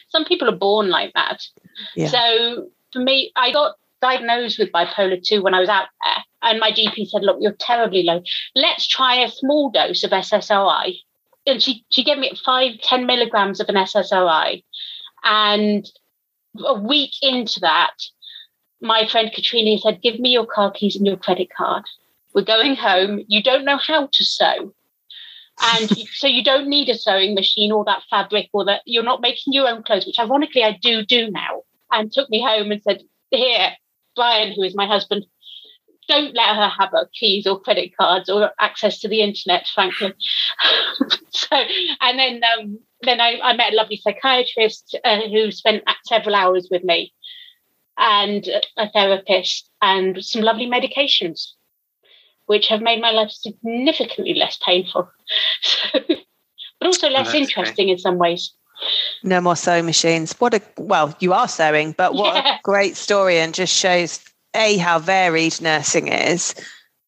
Some people are born like that. Yeah. So for me, I got diagnosed with bipolar 2 when I was out there. And my GP said, Look, you're terribly low. Let's try a small dose of SSRI. And she, she gave me five, 10 milligrams of an SSRI. And a week into that, my friend Katrina said, Give me your car keys and your credit card. We're going home. You don't know how to sew. And so you don't need a sewing machine or that fabric or that you're not making your own clothes, which ironically I do do now. And took me home and said, Here, Brian, who is my husband, don't let her have her keys or credit cards or access to the internet, frankly. so, and then um, then I, I, met a lovely psychiatrist uh, who spent several hours with me, and a therapist, and some lovely medications, which have made my life significantly less painful, but also less oh, interesting great. in some ways. No more sewing machines. What a well, you are sewing, but what yeah. a great story and just shows a how varied nursing is,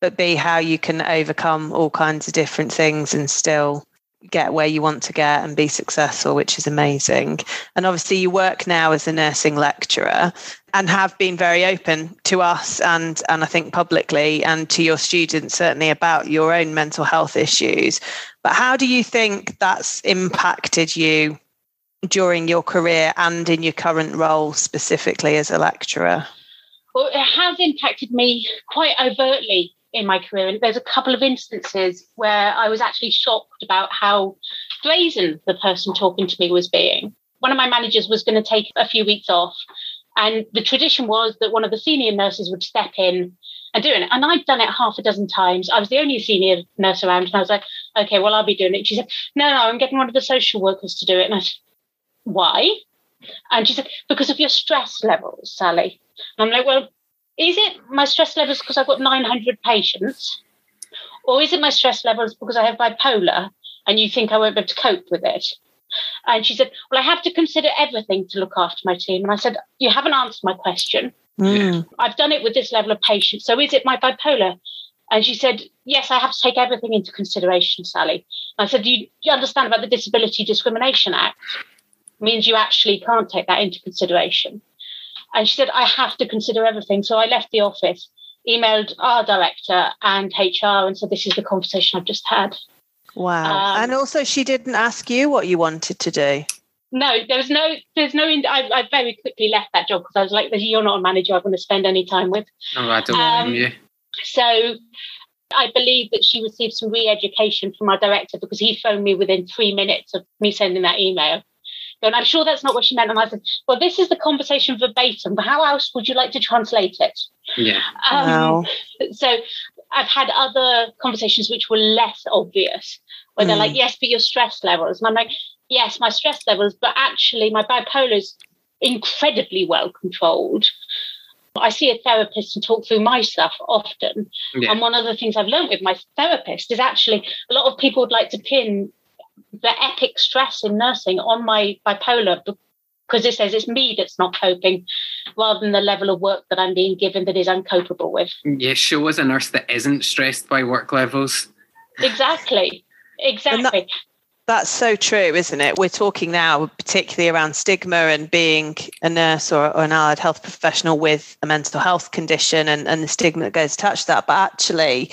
but b how you can overcome all kinds of different things and still get where you want to get and be successful, which is amazing. And obviously, you work now as a nursing lecturer and have been very open to us and and I think publicly and to your students certainly about your own mental health issues. But how do you think that's impacted you during your career and in your current role specifically as a lecturer? Well, it has impacted me quite overtly in my career. And there's a couple of instances where I was actually shocked about how brazen the person talking to me was being. One of my managers was going to take a few weeks off. And the tradition was that one of the senior nurses would step in and do it. And I'd done it half a dozen times. I was the only senior nurse around. And I was like, okay, well, I'll be doing it. She said, no, no, I'm getting one of the social workers to do it. And I said, why? And she said, because of your stress levels, Sally. And I'm like, well, is it my stress levels because I've got 900 patients? Or is it my stress levels because I have bipolar and you think I won't be able to cope with it? And she said, Well, I have to consider everything to look after my team. And I said, You haven't answered my question. Mm. I've done it with this level of patience. So is it my bipolar? And she said, Yes, I have to take everything into consideration, Sally. And I said, Do you, do you understand about the Disability Discrimination Act? It means you actually can't take that into consideration. And she said, I have to consider everything. So I left the office, emailed our director and HR, and said, This is the conversation I've just had. Wow. Um, and also, she didn't ask you what you wanted to do. No, there was no, there's no, I, I very quickly left that job because I was like, You're not a manager I want to spend any time with. Oh, I don't um, you. So I believe that she received some re education from our director because he phoned me within three minutes of me sending that email. And I'm sure that's not what she meant. And I said, Well, this is the conversation verbatim, but how else would you like to translate it? Yeah. Um, wow. So I've had other conversations which were less obvious, where mm. they're like, Yes, but your stress levels. And I'm like, Yes, my stress levels, but actually my bipolar is incredibly well controlled. I see a therapist and talk through my stuff often. Yeah. And one of the things I've learned with my therapist is actually a lot of people would like to pin the epic stress in nursing on my bipolar because it says it's me that's not coping rather than the level of work that I'm being given that is uncopable with. Yeah, show us a nurse that isn't stressed by work levels. Exactly. Exactly that's so true, isn't it? We're talking now particularly around stigma and being a nurse or, or, an allied health professional with a mental health condition and, and the stigma that goes attached to that. But actually,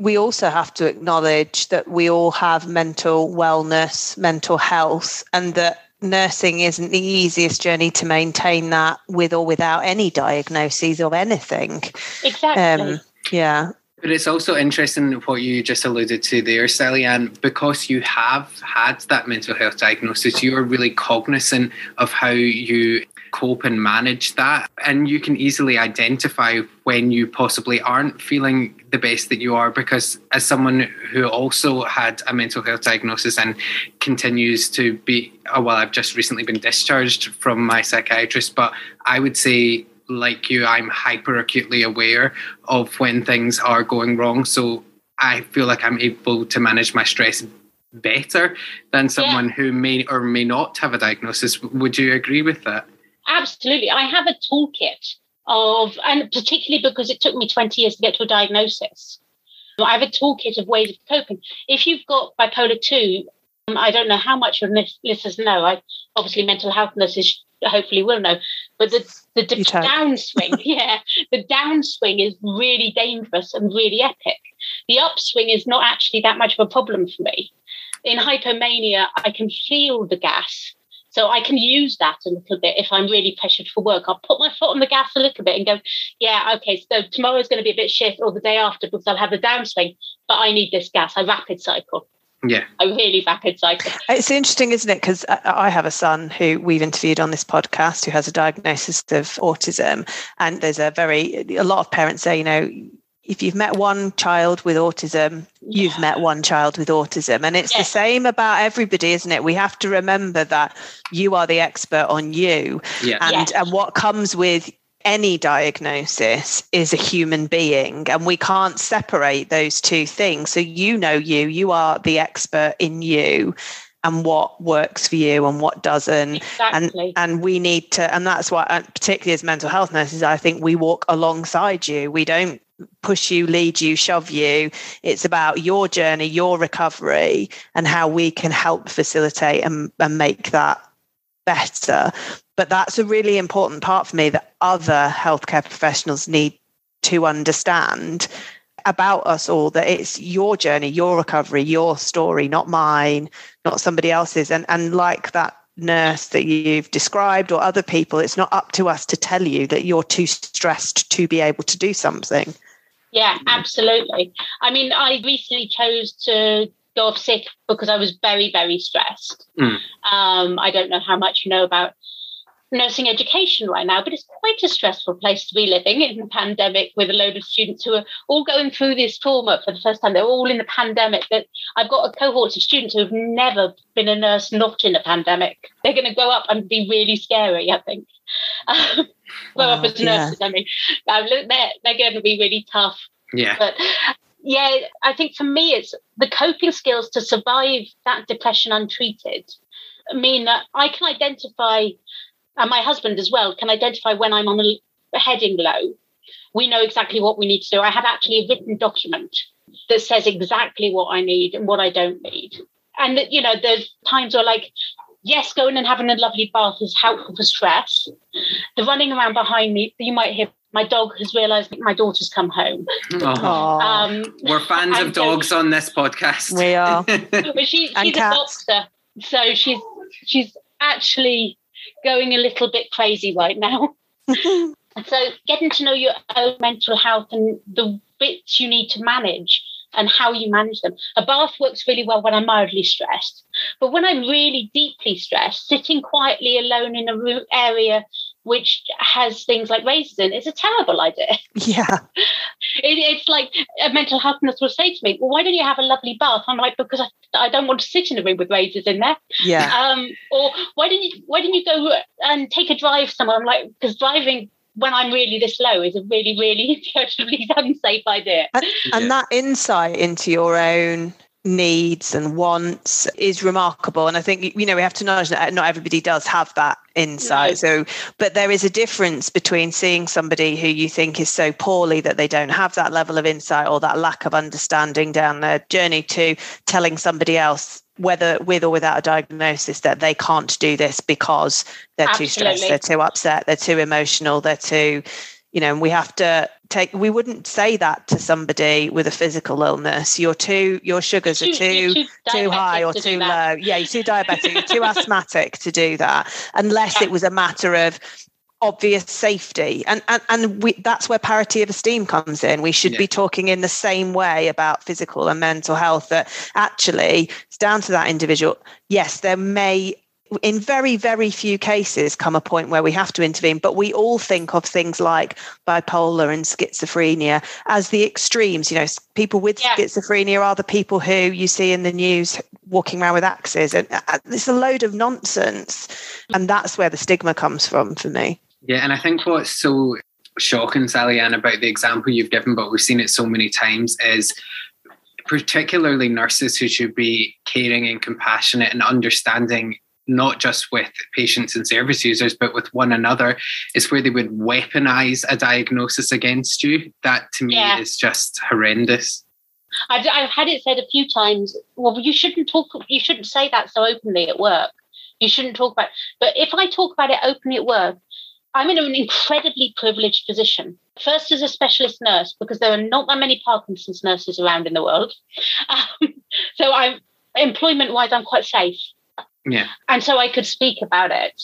we also have to acknowledge that we all have mental wellness, mental health, and that nursing isn't the easiest journey to maintain that with or without any diagnoses of anything. Exactly. Um, yeah. But it's also interesting what you just alluded to there, Sally, and because you have had that mental health diagnosis, you are really cognizant of how you cope and manage that. And you can easily identify when you possibly aren't feeling the best that you are. Because as someone who also had a mental health diagnosis and continues to be, oh, well, I've just recently been discharged from my psychiatrist, but I would say like you, I'm hyper acutely aware of when things are going wrong. So I feel like I'm able to manage my stress better than someone yeah. who may or may not have a diagnosis. Would you agree with that? Absolutely. I have a toolkit of, and particularly because it took me 20 years to get to a diagnosis, I have a toolkit of ways of coping. If you've got bipolar 2, um, I don't know how much your listeners know. I obviously mental health nurses hopefully will know. But the the downswing, yeah, the downswing is really dangerous and really epic. The upswing is not actually that much of a problem for me. In hypomania, I can feel the gas. So I can use that a little bit if I'm really pressured for work. I'll put my foot on the gas a little bit and go, yeah, okay, so tomorrow's going to be a bit shit or the day after because I'll have a downswing, but I need this gas. I rapid cycle. Yeah. A really rapid cycle. It's interesting, isn't it? Because I have a son who we've interviewed on this podcast who has a diagnosis of autism. And there's a very, a lot of parents say, you know, if you've met one child with autism, you've met one child with autism. And it's the same about everybody, isn't it? We have to remember that you are the expert on you. Yeah. And, and what comes with any diagnosis is a human being and we can't separate those two things so you know you you are the expert in you and what works for you and what doesn't. Exactly. and and we need to and that's why uh, particularly as mental health nurses i think we walk alongside you. We don't push you lead you shove you. It's about your journey your recovery and how we can help facilitate and, and make that better. But that's a really important part for me that other healthcare professionals need to understand about us all that it's your journey, your recovery, your story, not mine, not somebody else's. And and like that nurse that you've described or other people, it's not up to us to tell you that you're too stressed to be able to do something. Yeah, absolutely. I mean, I recently chose to go off sick because I was very, very stressed. Mm. Um, I don't know how much you know about nursing education right now, but it's quite a stressful place to be living in the pandemic with a load of students who are all going through this trauma for the first time. They're all in the pandemic. That I've got a cohort of students who have never been a nurse not in a pandemic. They're going to grow up and be really scary, I think. grow wow, up as nurses, yeah. I mean, um, they're, they're going to be really tough. Yeah. But yeah, I think for me, it's the coping skills to survive that depression untreated mean that I can identify, and my husband as well can identify when I'm on a heading low. We know exactly what we need to do. I have actually a written document that says exactly what I need and what I don't need. And that, you know, there's times where like, yes, going and having a lovely bath is helpful for stress. The running around behind me, you might hear my dog has realised my daughter's come home. Oh. Um, We're fans of dogs so, on this podcast. We are. but she, she's a boxer, so she's she's actually going a little bit crazy right now. so getting to know your own mental health and the bits you need to manage and how you manage them. A bath works really well when I'm mildly stressed, but when I'm really deeply stressed, sitting quietly alone in a room area which has things like raisins in is a terrible idea. Yeah. It, it's like a mental health nurse will say to me, Well, why don't you have a lovely bath? I'm like, Because I, I don't want to sit in a room with razors in there. Yeah. Um, or why didn't you why didn't you go and take a drive somewhere? I'm like, because driving when I'm really this low is a really, really incredibly unsafe idea. And, and that insight into your own needs and wants is remarkable and i think you know we have to acknowledge that not everybody does have that insight no. so but there is a difference between seeing somebody who you think is so poorly that they don't have that level of insight or that lack of understanding down their journey to telling somebody else whether with or without a diagnosis that they can't do this because they're Absolutely. too stressed they're too upset they're too emotional they're too you know we have to take we wouldn't say that to somebody with a physical illness. You're too your sugars too, are too too, too high or to too low. Yeah you're too diabetic you're too asthmatic to do that unless it was a matter of obvious safety. And and, and we, that's where parity of esteem comes in. We should yeah. be talking in the same way about physical and mental health that actually it's down to that individual yes there may in very, very few cases come a point where we have to intervene, but we all think of things like bipolar and schizophrenia as the extremes. You know, people with yeah. schizophrenia are the people who you see in the news walking around with axes. And uh, it's a load of nonsense. And that's where the stigma comes from for me. Yeah. And I think what's so shocking, Sally Ann, about the example you've given, but we've seen it so many times, is particularly nurses who should be caring and compassionate and understanding not just with patients and service users, but with one another, is where they would weaponize a diagnosis against you. That to me yeah. is just horrendous. I've, I've had it said a few times. Well, you shouldn't talk. You shouldn't say that so openly at work. You shouldn't talk about. But if I talk about it openly at work, I'm in an incredibly privileged position. First, as a specialist nurse, because there are not that many Parkinson's nurses around in the world. Um, so I'm employment-wise, I'm quite safe. Yeah. And so I could speak about it.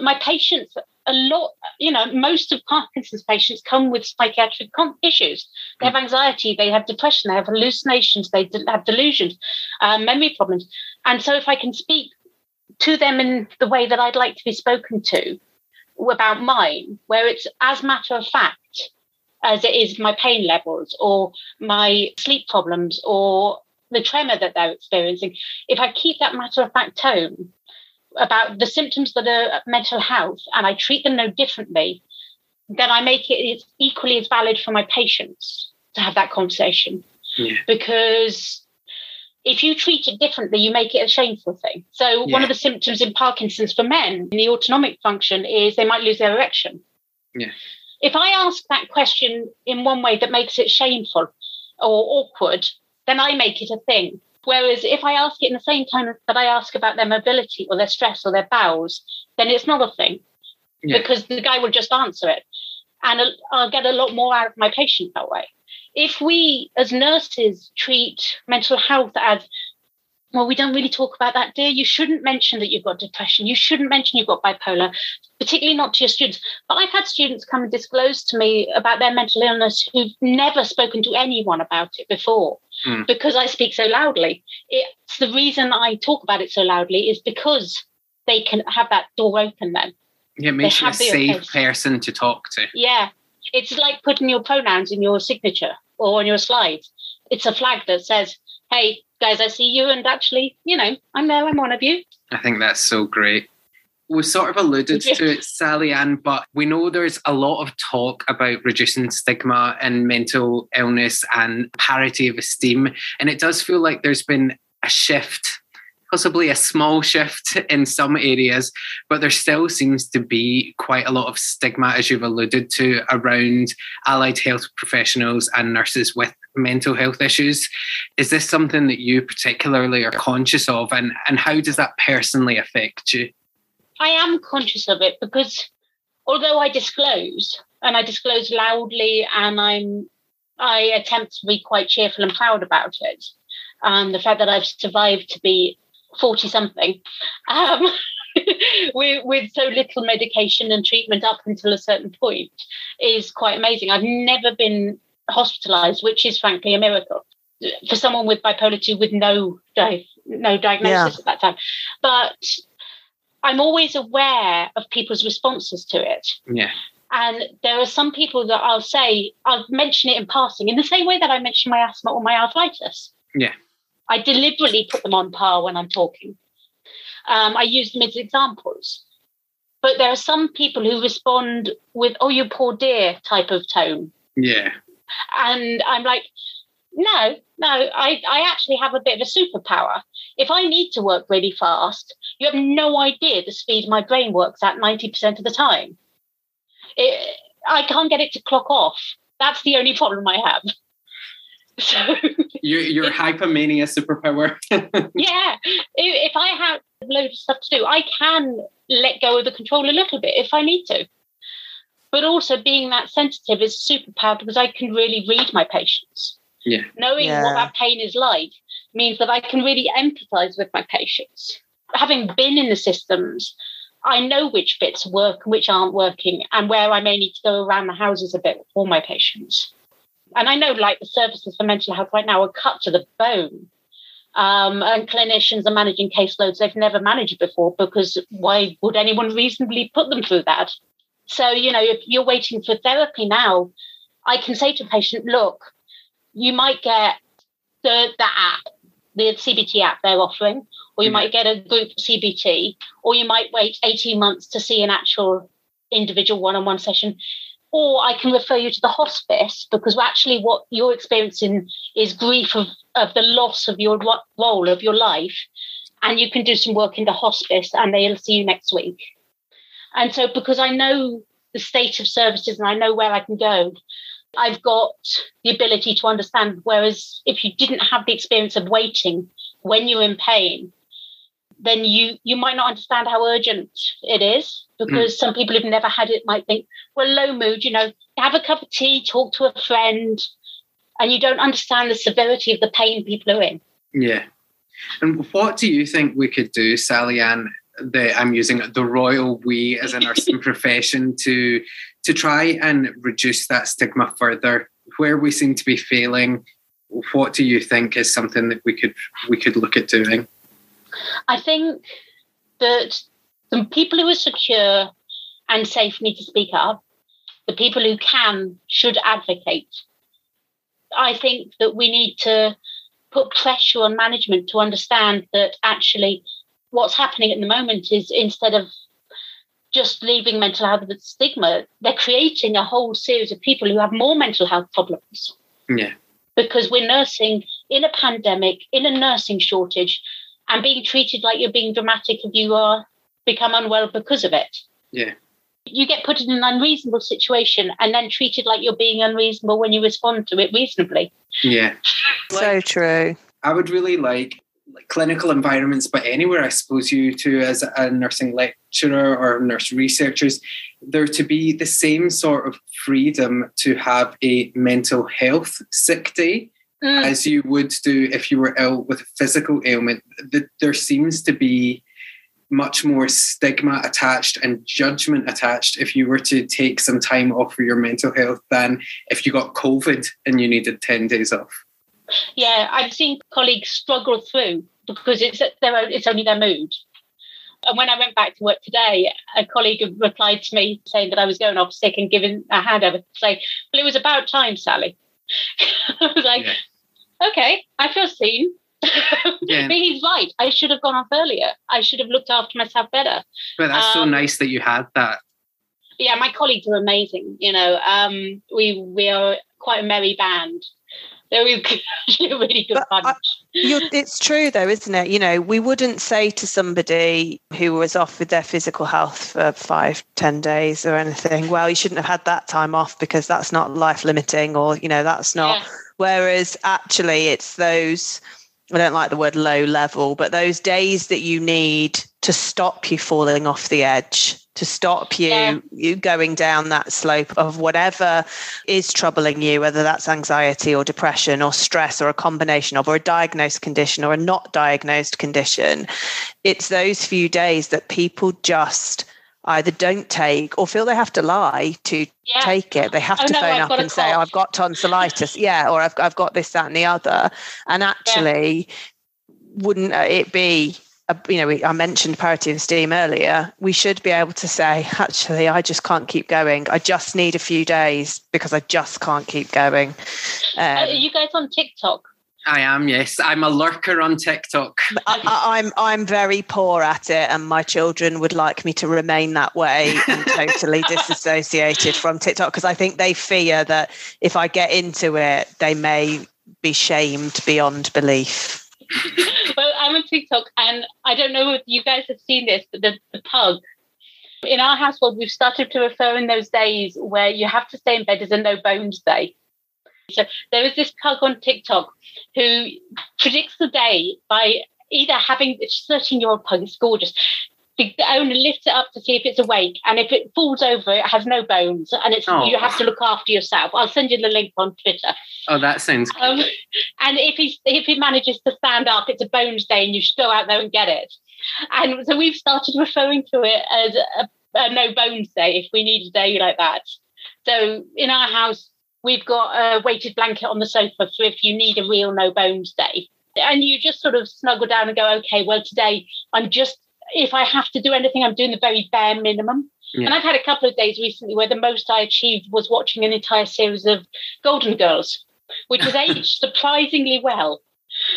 My patients, a lot, you know, most of Parkinson's patients come with psychiatric issues. They have mm. anxiety, they have depression, they have hallucinations, they have delusions, uh, memory problems. And so if I can speak to them in the way that I'd like to be spoken to about mine, where it's as matter of fact as it is my pain levels or my sleep problems or the tremor that they're experiencing, if I keep that matter of fact tone about the symptoms that are mental health and I treat them no differently, then I make it equally as valid for my patients to have that conversation. Yeah. Because if you treat it differently, you make it a shameful thing. So, yeah. one of the symptoms in Parkinson's for men in the autonomic function is they might lose their erection. Yeah. If I ask that question in one way that makes it shameful or awkward, then I make it a thing. Whereas if I ask it in the same time that I ask about their mobility or their stress or their bowels, then it's not a thing yeah. because the guy will just answer it. And I'll get a lot more out of my patient that way. If we as nurses treat mental health as well, we don't really talk about that, dear. You shouldn't mention that you've got depression. You shouldn't mention you've got bipolar, particularly not to your students. But I've had students come and disclose to me about their mental illness who've never spoken to anyone about it before mm. because I speak so loudly. It's the reason I talk about it so loudly is because they can have that door open then. Yeah, it makes you a safe person to talk to. Yeah. It's like putting your pronouns in your signature or on your slides. It's a flag that says, hey, guys, I see you, and actually, you know, I'm there, I'm one of you. I think that's so great. We sort of alluded to it, Sally Ann, but we know there's a lot of talk about reducing stigma and mental illness and parity of esteem. And it does feel like there's been a shift possibly a small shift in some areas, but there still seems to be quite a lot of stigma, as you've alluded to, around allied health professionals and nurses with mental health issues. Is this something that you particularly are conscious of, and, and how does that personally affect you? I am conscious of it because although I disclose and I disclose loudly and I'm I attempt to be quite cheerful and proud about it. Um, the fact that I've survived to be 40 something um, with, with so little medication and treatment up until a certain point is quite amazing. I've never been hospitalized, which is frankly a miracle for someone with bipolar 2 with no, di- no diagnosis yeah. at that time. But I'm always aware of people's responses to it. Yeah. And there are some people that I'll say, I'll mention it in passing in the same way that I mention my asthma or my arthritis. Yeah. I deliberately put them on par when I'm talking. Um, I use them as examples. But there are some people who respond with, oh, you poor dear type of tone. Yeah. And I'm like, no, no, I, I actually have a bit of a superpower. If I need to work really fast, you have no idea the speed my brain works at 90% of the time. It, I can't get it to clock off. That's the only problem I have. So your your hypomania superpower. yeah, if, I have a load of stuff to do, I can let go of the control a little bit if I need to. But also being that sensitive is a superpower because I can really read my patients. Yeah. Knowing Yeah. what that pain is like means that I can really empathize with my patients. Having been in the systems, I know which bits work and which aren't working, and where I may need to go around the houses a bit for my patients. And I know, like, the services for mental health right now are cut to the bone. Um, and clinicians are managing caseloads they've never managed before because why would anyone reasonably put them through that? So, you know, if you're waiting for therapy now, I can say to a patient, look, you might get the, the app, the CBT app they're offering, or you Mhm. might get a group CBT, or you might wait 18 months to see an actual individual one on one session. Or I can refer you to the hospice because actually, what you're experiencing is grief of, of the loss of your role of your life. And you can do some work in the hospice and they'll see you next week. And so, because I know the state of services and I know where I can go, I've got the ability to understand. Whereas if you didn't have the experience of waiting when you're in pain, then you you might not understand how urgent it is because mm. some people who've never had it might think, well, low mood, you know, have a cup of tea, talk to a friend, and you don't understand the severity of the pain people are in. Yeah. And what do you think we could do, Sally Ann? The, I'm using the royal we as a nursing profession to to try and reduce that stigma further. Where we seem to be failing, what do you think is something that we could we could look at doing? I think that the people who are secure and safe need to speak up. The people who can should advocate. I think that we need to put pressure on management to understand that actually what's happening at the moment is instead of just leaving mental health with stigma, they're creating a whole series of people who have more mental health problems Yeah. because we're nursing in a pandemic, in a nursing shortage, and being treated like you're being dramatic if you are become unwell because of it. Yeah. You get put in an unreasonable situation and then treated like you're being unreasonable when you respond to it reasonably. Yeah. So true. I would really like, like clinical environments, but anywhere I suppose you to as a nursing lecturer or nurse researchers, there to be the same sort of freedom to have a mental health sick day Mm. as you would do if you were ill with a physical ailment. There seems to be much more stigma attached and judgment attached if you were to take some time off for your mental health than if you got COVID and you needed 10 days off. Yeah, I've seen colleagues struggle through because it's their own, it's only their mood. And when I went back to work today, a colleague replied to me saying that I was going off sick and giving a handover, saying, "Well, it was about time, Sally." I was like, Yeah. "Okay, I feel seen." Yeah. but he's right. I should have gone off earlier. I should have looked after myself better. But that's so Um, nice that you had that. yeah, my colleagues are amazing. You know, um, we we are quite a merry band. They're really good, a really good But I- You're, it's true though, isn't it? You know, we wouldn't say to somebody who was off with their physical health for five, ten days or anything, well, you shouldn't have had that time off because that's not life limiting or, you know, that's not. Yeah. Whereas actually it's those I don't like the word low level, but those days that you need to stop you falling off the edge, to stop you, yeah. you going down that slope of whatever is troubling you, whether that's anxiety or depression or stress or a combination of, or a diagnosed condition or a not diagnosed condition. It's those few days that people just either don't take or feel they have to lie to yeah. take it. They have oh, to no, phone I've up and say, oh, I've got tonsillitis. yeah, or I've, I've got this, that, and the other. And actually, yeah. wouldn't it be you know, I mentioned parity of esteem earlier. We should be able to say, actually, I just can't keep going. I just need a few days because I just can't keep going. Um, Are you guys on TikTok? I am, yes. I'm a lurker on TikTok. I, I'm I'm very poor at it, and my children would like me to remain that way and totally disassociated from TikTok because I think they fear that if I get into it, they may be shamed beyond belief. well, I'm on TikTok, and I don't know if you guys have seen this, but the, the pug in our household, we've started to refer in those days where you have to stay in bed as a no bones day. So there is this pug on TikTok who predicts the day by either having it's 13 year old pug, it's gorgeous. The owner lifts it up to see if it's awake, and if it falls over, it has no bones, and it's oh. you have to look after yourself. I'll send you the link on Twitter. Oh, that sounds. Um, and if he if he manages to stand up, it's a bones day, and you should go out there and get it. And so we've started referring to it as a, a no bones day if we need a day like that. So in our house, we've got a weighted blanket on the sofa so if you need a real no bones day and you just sort of snuggle down and go okay well today i'm just if i have to do anything i'm doing the very bare minimum yeah. and i've had a couple of days recently where the most i achieved was watching an entire series of golden girls which has aged surprisingly well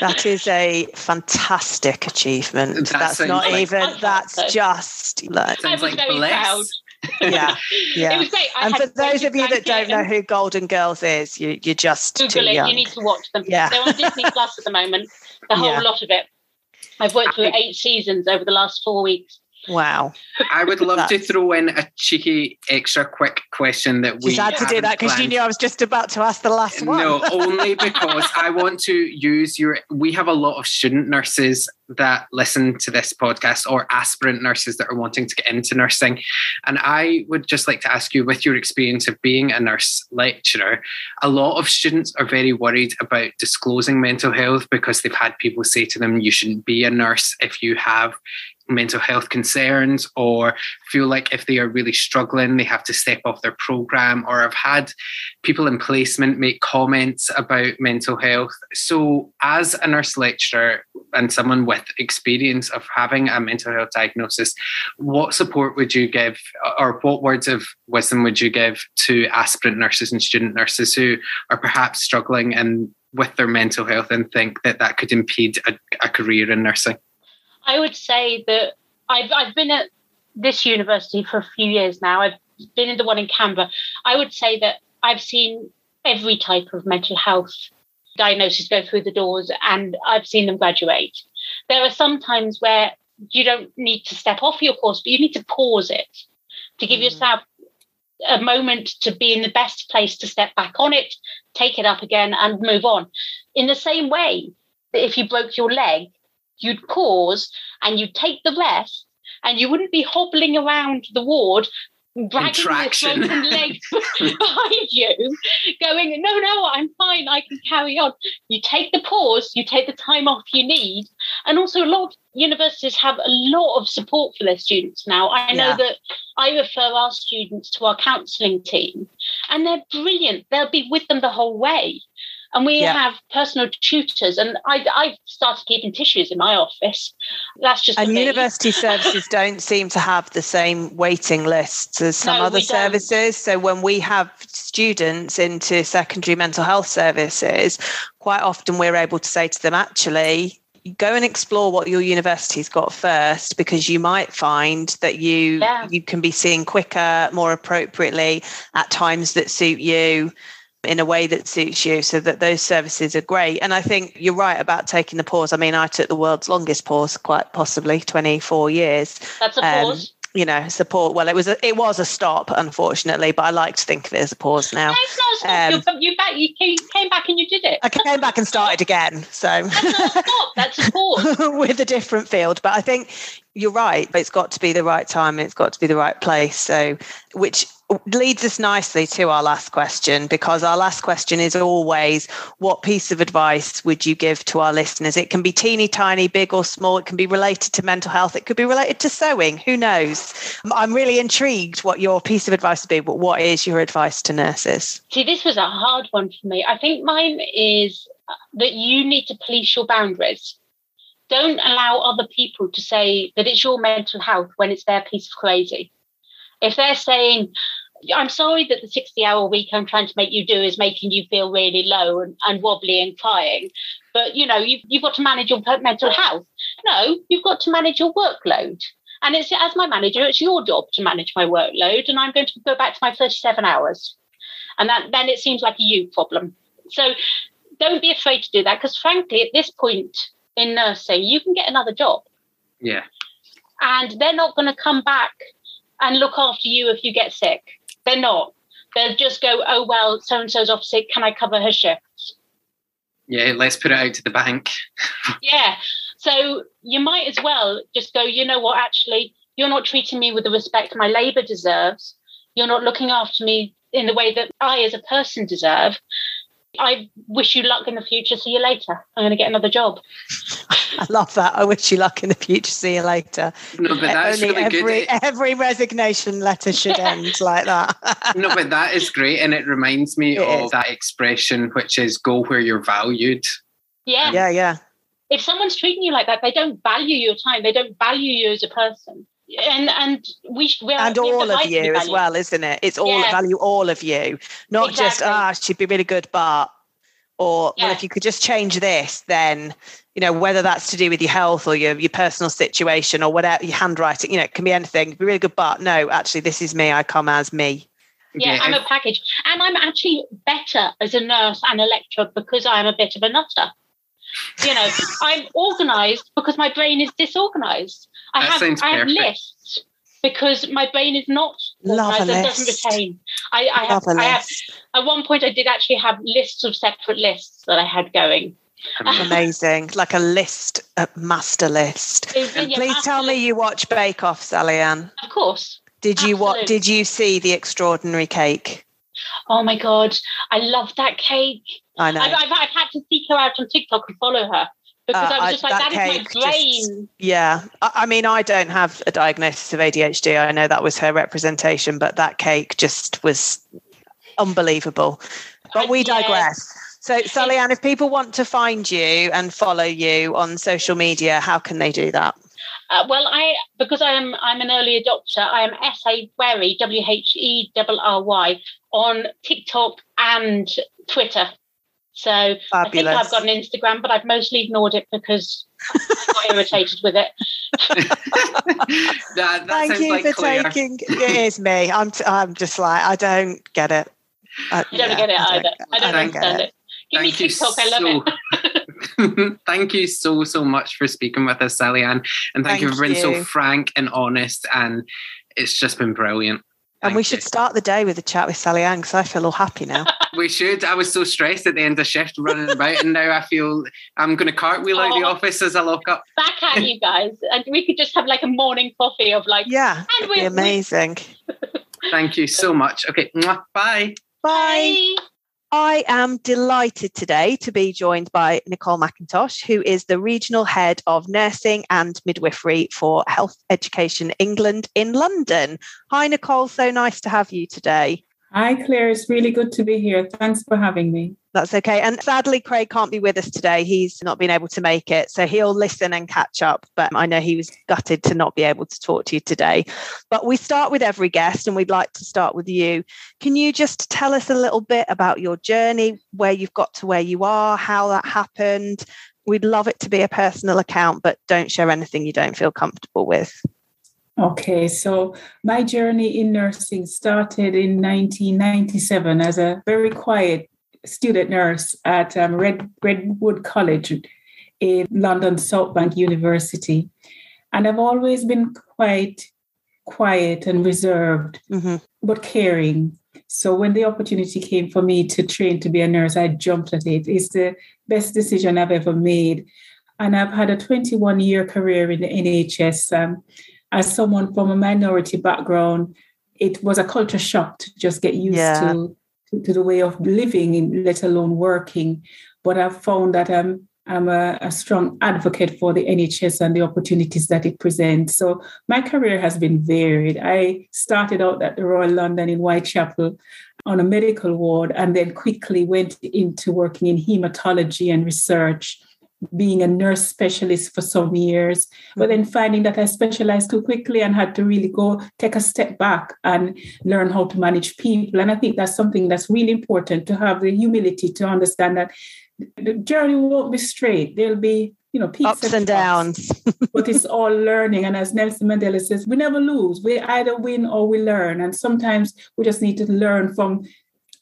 that is a fantastic achievement. That that's not like even. That's just. Like, sounds like bliss. Proud yeah, yeah. It was great. And for those of you that don't know who Golden Girls is, you you're just Google it. Young. You need to watch them. Yeah. They're on Disney Plus at the moment. The whole yeah. lot of it. I've worked through eight seasons over the last four weeks. Wow. I would love to throw in a cheeky, extra quick question that we. You had to do that because you knew I was just about to ask the last one. No, only because I want to use your. We have a lot of student nurses that listen to this podcast or aspirant nurses that are wanting to get into nursing. And I would just like to ask you, with your experience of being a nurse lecturer, a lot of students are very worried about disclosing mental health because they've had people say to them, you shouldn't be a nurse if you have mental health concerns or feel like if they are really struggling, they have to step off their program, or i've had people in placement make comments about mental health. So, as a nurse lecturer and someone with experience of having a mental health diagnosis, what support would you give, or what words of wisdom would you give to aspirant nurses and student nurses who are perhaps struggling and with their mental health and think that that could impede a, a career in nursing? I would say that I've I've been at this university for a few years now. I've been in the one in Canberra. I would say that I've seen every type of mental health diagnosis go through the doors and I've seen them graduate. There are some times where you don't need to step off your course, but you need to pause it to give mm. yourself a moment to be in the best place to step back on it, take it up again, and move on. In the same way that if you broke your leg, you'd pause and you'd take the rest and you wouldn't be hobbling around the ward dragging your broken legs behind you, going, no, no, I'm fine, I can carry on. You take the pause, you take the time off you need. And also, a lot of universities have a lot of support for their students now. I know yeah. that I refer our students to our counselling team, and they're brilliant. They'll be with them the whole way. And we yeah. have personal tutors, and I, I started keeping tissues in my office. That's just and university services don't seem to have the same waiting lists as some no, other services. So when we have students into secondary mental health services, quite often we're able to say to them, actually, go and explore what your university's got first because you might find that you yeah. you can be seen quicker more appropriately at times that suit you in a way that suits you so that those services are great. And I think you're right about taking the pause. I mean, I took the world's longest pause, quite possibly 24 years. That's a um, pause? you know support. Well it was a, it was a stop unfortunately but i like to think of it as a pause now. It's not a stop. Um, you, back, you came back and you did it. I came back and started again so. That's not a stop. That's a pause. With a different field but i think you're right. But it's got to be the right time it's got to be the right place. So which leads us nicely to our last question because our last question is always what piece of advice would you give to our listeners? It can be teeny tiny big or small. It can be related to mental health. It could be related to sewing. Who knows? I'm really intrigued what your piece of advice would be but what is your advice to nurses? See this was a hard one for me. I think mine is that you need to police your boundaries. Don't allow other people to say that it's your mental health when it's their piece of crazy. If they're saying I'm sorry that the 60 hour week I'm trying to make you do is making you feel really low and, and wobbly and crying. But you know, you've, you've got to manage your mental health. No, you've got to manage your workload. And it's as my manager, it's your job to manage my workload. And I'm going to go back to my 37 hours. And that then it seems like a you problem. So don't be afraid to do that because frankly, at this point in nursing, you can get another job. Yeah. And they're not going to come back and look after you if you get sick they're not. They'll just go, oh, well, so and so's off sick. Can I cover her shifts? Yeah, let's put it out to the bank. yeah. So you might as well just go, you know what, actually, you're not treating me with the respect my labour deserves. You're not looking after me in the way that I, as a person, deserve. I wish you luck in the future. See you later. I'm going to get another job. I love that. I wish you luck in the future. See you later. No, but that's Only really every, good. Every resignation letter should end like that. no, but that is great. And it reminds me it of is. that expression, which is go where you're valued. Yeah. Yeah, yeah. If someone's treating you like that, they don't value your time. They don't value you as a person and and we we and all of you as well, isn't it? It's all yeah. value all of you, not exactly. just ah, she'd be really good, but or yeah. well, if you could just change this, then you know whether that's to do with your health or your your personal situation or whatever your handwriting, you know, it can be anything. Be really good, but no, actually, this is me. I come as me. Yeah, yeah, I'm a package, and I'm actually better as a nurse and a lecturer because I'm a bit of a nutter. You know, I'm organised because my brain is disorganised. I that have I have lists because my brain is not organised and doesn't retain. I, I have, I have at one point I did actually have lists of separate lists that I had going. Amazing, like a list, a master list. Is, yeah, please master tell me you watch Bake Off, Sally Ann. Of course. Did Absolutely. you what? Did you see the extraordinary cake? Oh my god, I love that cake. I know. I've, I've, I've had to seek her out on TikTok and follow her because uh, I was just I, like, that, that is my brain. Just, yeah. I, I, mean, I don't have a diagnosis of ADHD. I know that was her representation, but that cake just was unbelievable. But we digress. So, Sally Ann, if people want to find you and follow you on social media, how can they do that? Uh, well, I because I am I'm an early adopter. I am S A Wherry W H E R R Y on TikTok and Twitter. So Fabulous. I think I've got an Instagram, but I've mostly ignored it because I got irritated with it. that, that Thank you like for clear. taking. It is me. I'm. T- I'm just like I don't get it. I, you don't yeah, get it I either. Don't, I don't, understand it. it. Give Thank me TikTok. I love it. thank you so so much for speaking with us, Sally Ann, and thank, thank you for being you. so frank and honest. And it's just been brilliant. And we should start the day with a chat with Sally Ann because I feel all happy now. we should. I was so stressed at the end of shift running about, and now I feel I'm going to cartwheel oh, out the office as I lock up. Back at you guys, and we could just have like a morning coffee of like, yeah, and we, amazing. Thank you so much. Okay, bye. Bye. Bye. I am delighted today to be joined by Nichole McIntosh, who is the Regional Head of Nursing and Midwifery for Health Education England in London. Hi, Nichole. So nice to have you today. Hi, Claire. It's really good to be here. Thanks for having me. That's okay. And sadly, Craig can't be with us today. He's not been able to make it. So he'll listen and catch up. But I know he was gutted to not be able to talk to you today. But we start with every guest, and we'd like to start with you. Can you just tell us a little bit about your journey, where you've got to where you are, how that happened? We'd love it to be a personal account, but don't share anything you don't feel comfortable with. Okay, so my journey in nursing started in 1997 as a very quiet student nurse at um, Red, Redwood College in London South Bank University. And I've always been quite quiet and reserved, mm-hmm. but caring. So when the opportunity came for me to train to be a nurse, I jumped at it. It's the best decision I've ever made. And I've had a 21 year career in the NHS. Um, as someone from a minority background, it was a culture shock to just get used yeah. to, to, to the way of living, let alone working. But I've found that I'm I'm a, a, strong advocate for the NHS and the opportunities that it presents. So my career has been varied. I started out at the Royal London in Whitechapel on a medical ward and then quickly went into working in hematology and research being a nurse specialist for some years, but then mm-hmm. finding that I specialized too quickly and had to really go take a step back and learn how to manage people. And I think that's something that's really important to have the humility to understand that the journey won't be straight. There'll be, you know, peaks ups and, and downs. but it's all learning. And as Nelson Mandela says, we never lose. We either win or we learn. And sometimes we just need to learn from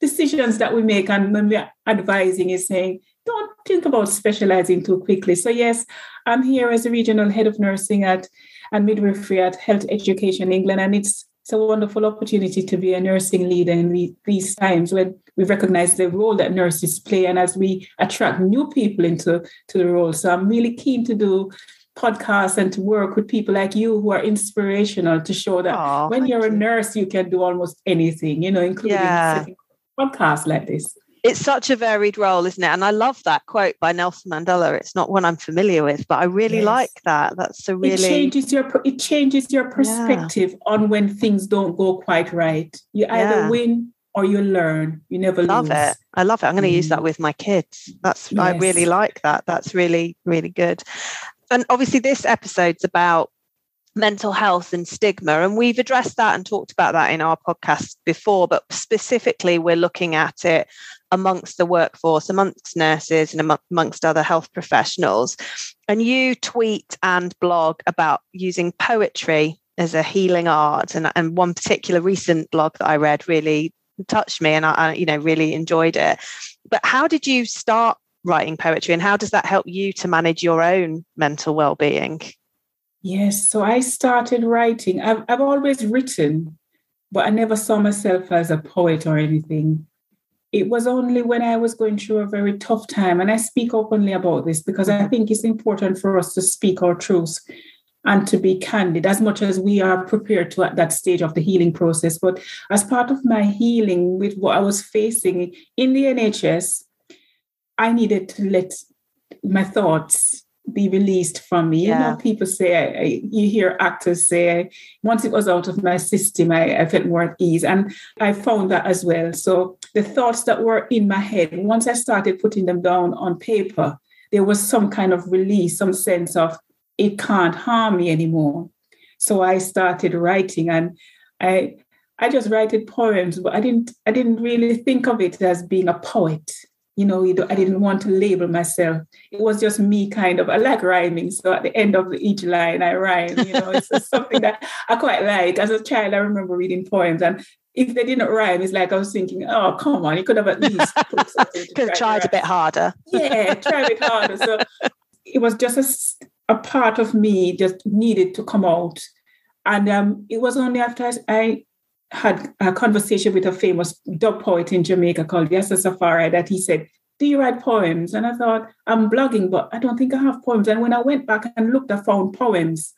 decisions that we make. And when we're advising is saying, think about specializing too quickly. So yes, I'm here as a regional head of nursing at and midwifery at Health Education England, and it's it's a wonderful opportunity to be a nursing leader in these times when we recognize the role that nurses play and as we attract new people into to the role. So I'm really keen to do podcasts and to work with people like you who are inspirational to show that Aww, when you're a nurse, you can do almost anything, you know, including yeah. podcasts like this it's such a varied role, isn't it? And I love that quote by Nelson Mandela. It's not one I'm familiar with, but I really yes. like that. That's a really it changes your it changes your perspective yeah. on when things don't go quite right. You either yeah. win or you learn. You never lose. I love lose. it. I love it. I'm going to mm. use that mm. with my kids. That's yes. I really like that. That's really really good. And obviously, this episode's about mental health and stigma. And we've addressed that and talked about that in our podcast before, but specifically, we're looking at it amongst the workforce, amongst nurses, and amongst other health professionals. And you tweet and blog about using poetry as a healing art. And, and one particular recent blog that I read really touched me and I, I you know really enjoyed it. But how did you start writing poetry and how does that help you to manage your own mental well-being? Yes, so I started writing. I've, I've always written, but I never saw myself as a poet or anything. It was only when I was going through a very tough time, and I speak openly about this because I think it's important for us to speak our truths and to be candid as much as we are prepared to at that stage of the healing process. But as part of my healing with what I was facing in the NHS, I needed to let my thoughts be released from me. Yeah. You know, people say, I, I, you hear actors say, once it was out of my system, I, I, felt more at ease. And I found that as well. So the thoughts that were in my head, once I started putting them down on paper, there was some kind of release, some sense of it can't harm me anymore. So I started writing and I I just wrote poems, but I didn't I didn't really think of it as being a poet you know, I didn't want to label myself. It was just me kind of, I like rhyming. So at the end of each line, I rhyme, you know, it's something that I quite like. As a child, I remember reading poems and if they didn't rhyme, it's like I was thinking, oh, come on, you could have at least could have tried a bit harder. Yeah, try a bit harder. So it was just a, a part of me just needed to come out. And um, it was only after I had a conversation with a famous dub poet in Jamaica called Yasus Afari that he said, Do you write poems? And I thought, I'm blogging, but I don't think I have poems. And when I went back and looked, I found poems.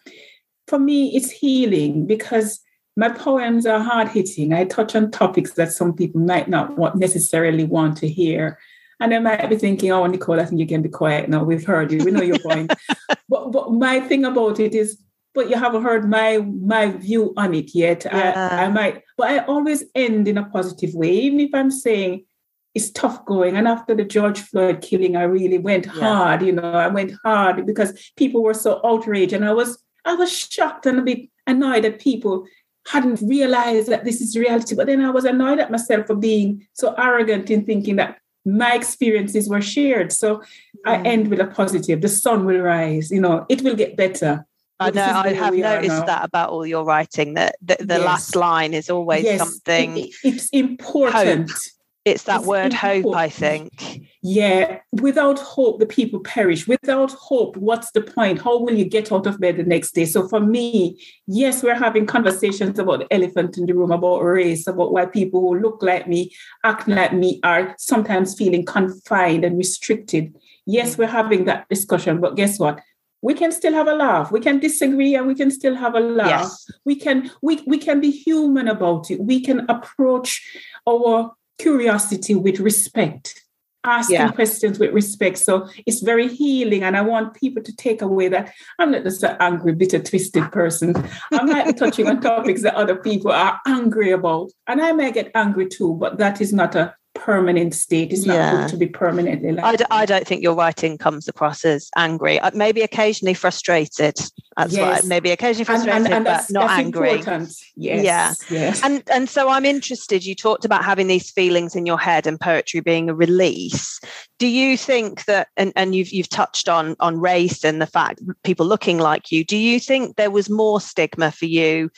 For me, it's healing because my poems are hard hitting. I touch on topics that some people might not want, necessarily want to hear. And they might be thinking, oh, Nichole, I think you can be quiet now. We've heard you. We know your point. but, but my thing about it is but you haven't heard my my view on it yet. Yeah. I, I might, but I always end in a positive way, even if I'm saying it's tough going. And after the George Floyd killing, I really went yeah. hard. You know, I went hard because people were so outraged, and I was I was shocked and a bit annoyed that people hadn't realized that this is reality. But then I was annoyed at myself for being so arrogant in thinking that my experiences were shared. So. I end with a positive. The sun will rise. You know, it will get better. I know I have noticed that about all your writing that the, the yes. last line is always yes. something it, it's important hope. it's that it's word hope, I think. Yeah, without hope, the people perish. Without hope, what's the point? How will you get out of bed the next day? So for me, yes, we're having conversations about the elephant in the room, about race, about why people who look like me, act like me, are sometimes feeling confined and restricted. Yes, mm. we're having that discussion, but guess what? We can still have a laugh we can disagree and we can still have a laugh yes. we can we, we can be human about it we can approach our curiosity with respect, asking yeah. questions with respect. So it's very healing. And I want people to take away that I'm not just an angry, bitter, twisted person. i'm not touching on topics that other people are angry about. And I may get angry too, but that is not a permanent state. It's not yeah. good to be permanently like I d- I don't think your writing comes across as angry. Uh, maybe occasionally frustrated. That's yes. Maybe occasionally frustrated, and, and, and but not angry. Important. Yes. Yeah. Yes. And and so I'm interested. You talked about having these feelings in your head and poetry being a release. Do you think that and, and you've you've touched on on race and the fact people looking like you, do you think there was more stigma for you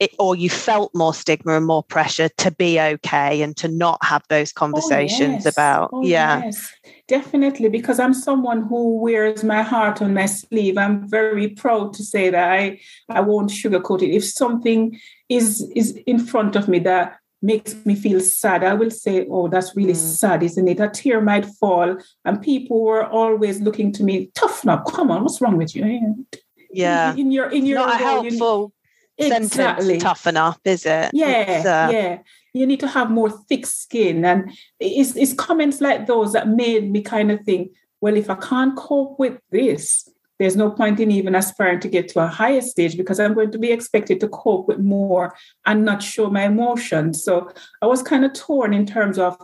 it, or you felt more stigma and more pressure to be okay and to not have those oh, conversations oh, yes. about oh, yeah. yes. definitely because i'm someone who wears my heart on my sleeve. I'm very proud to say that i i won't sugarcoat it. If something is is in front of me that makes me feel sad i will say oh that's really mm. sad isn't it? A tear might fall and people were always looking to me tough now. Come on what's wrong with you? Yeah. In, in your in your not a helpful exactly. sentence toughen up, is it? Yeah, uh, yeah. You need to have more thick skin. And it's, it's comments like those that made me kind of think, well, if I can't cope with this, there's no point in even aspiring to get to a higher stage because I'm going to be expected to cope with more and not show my emotions. So I was kind of torn in terms of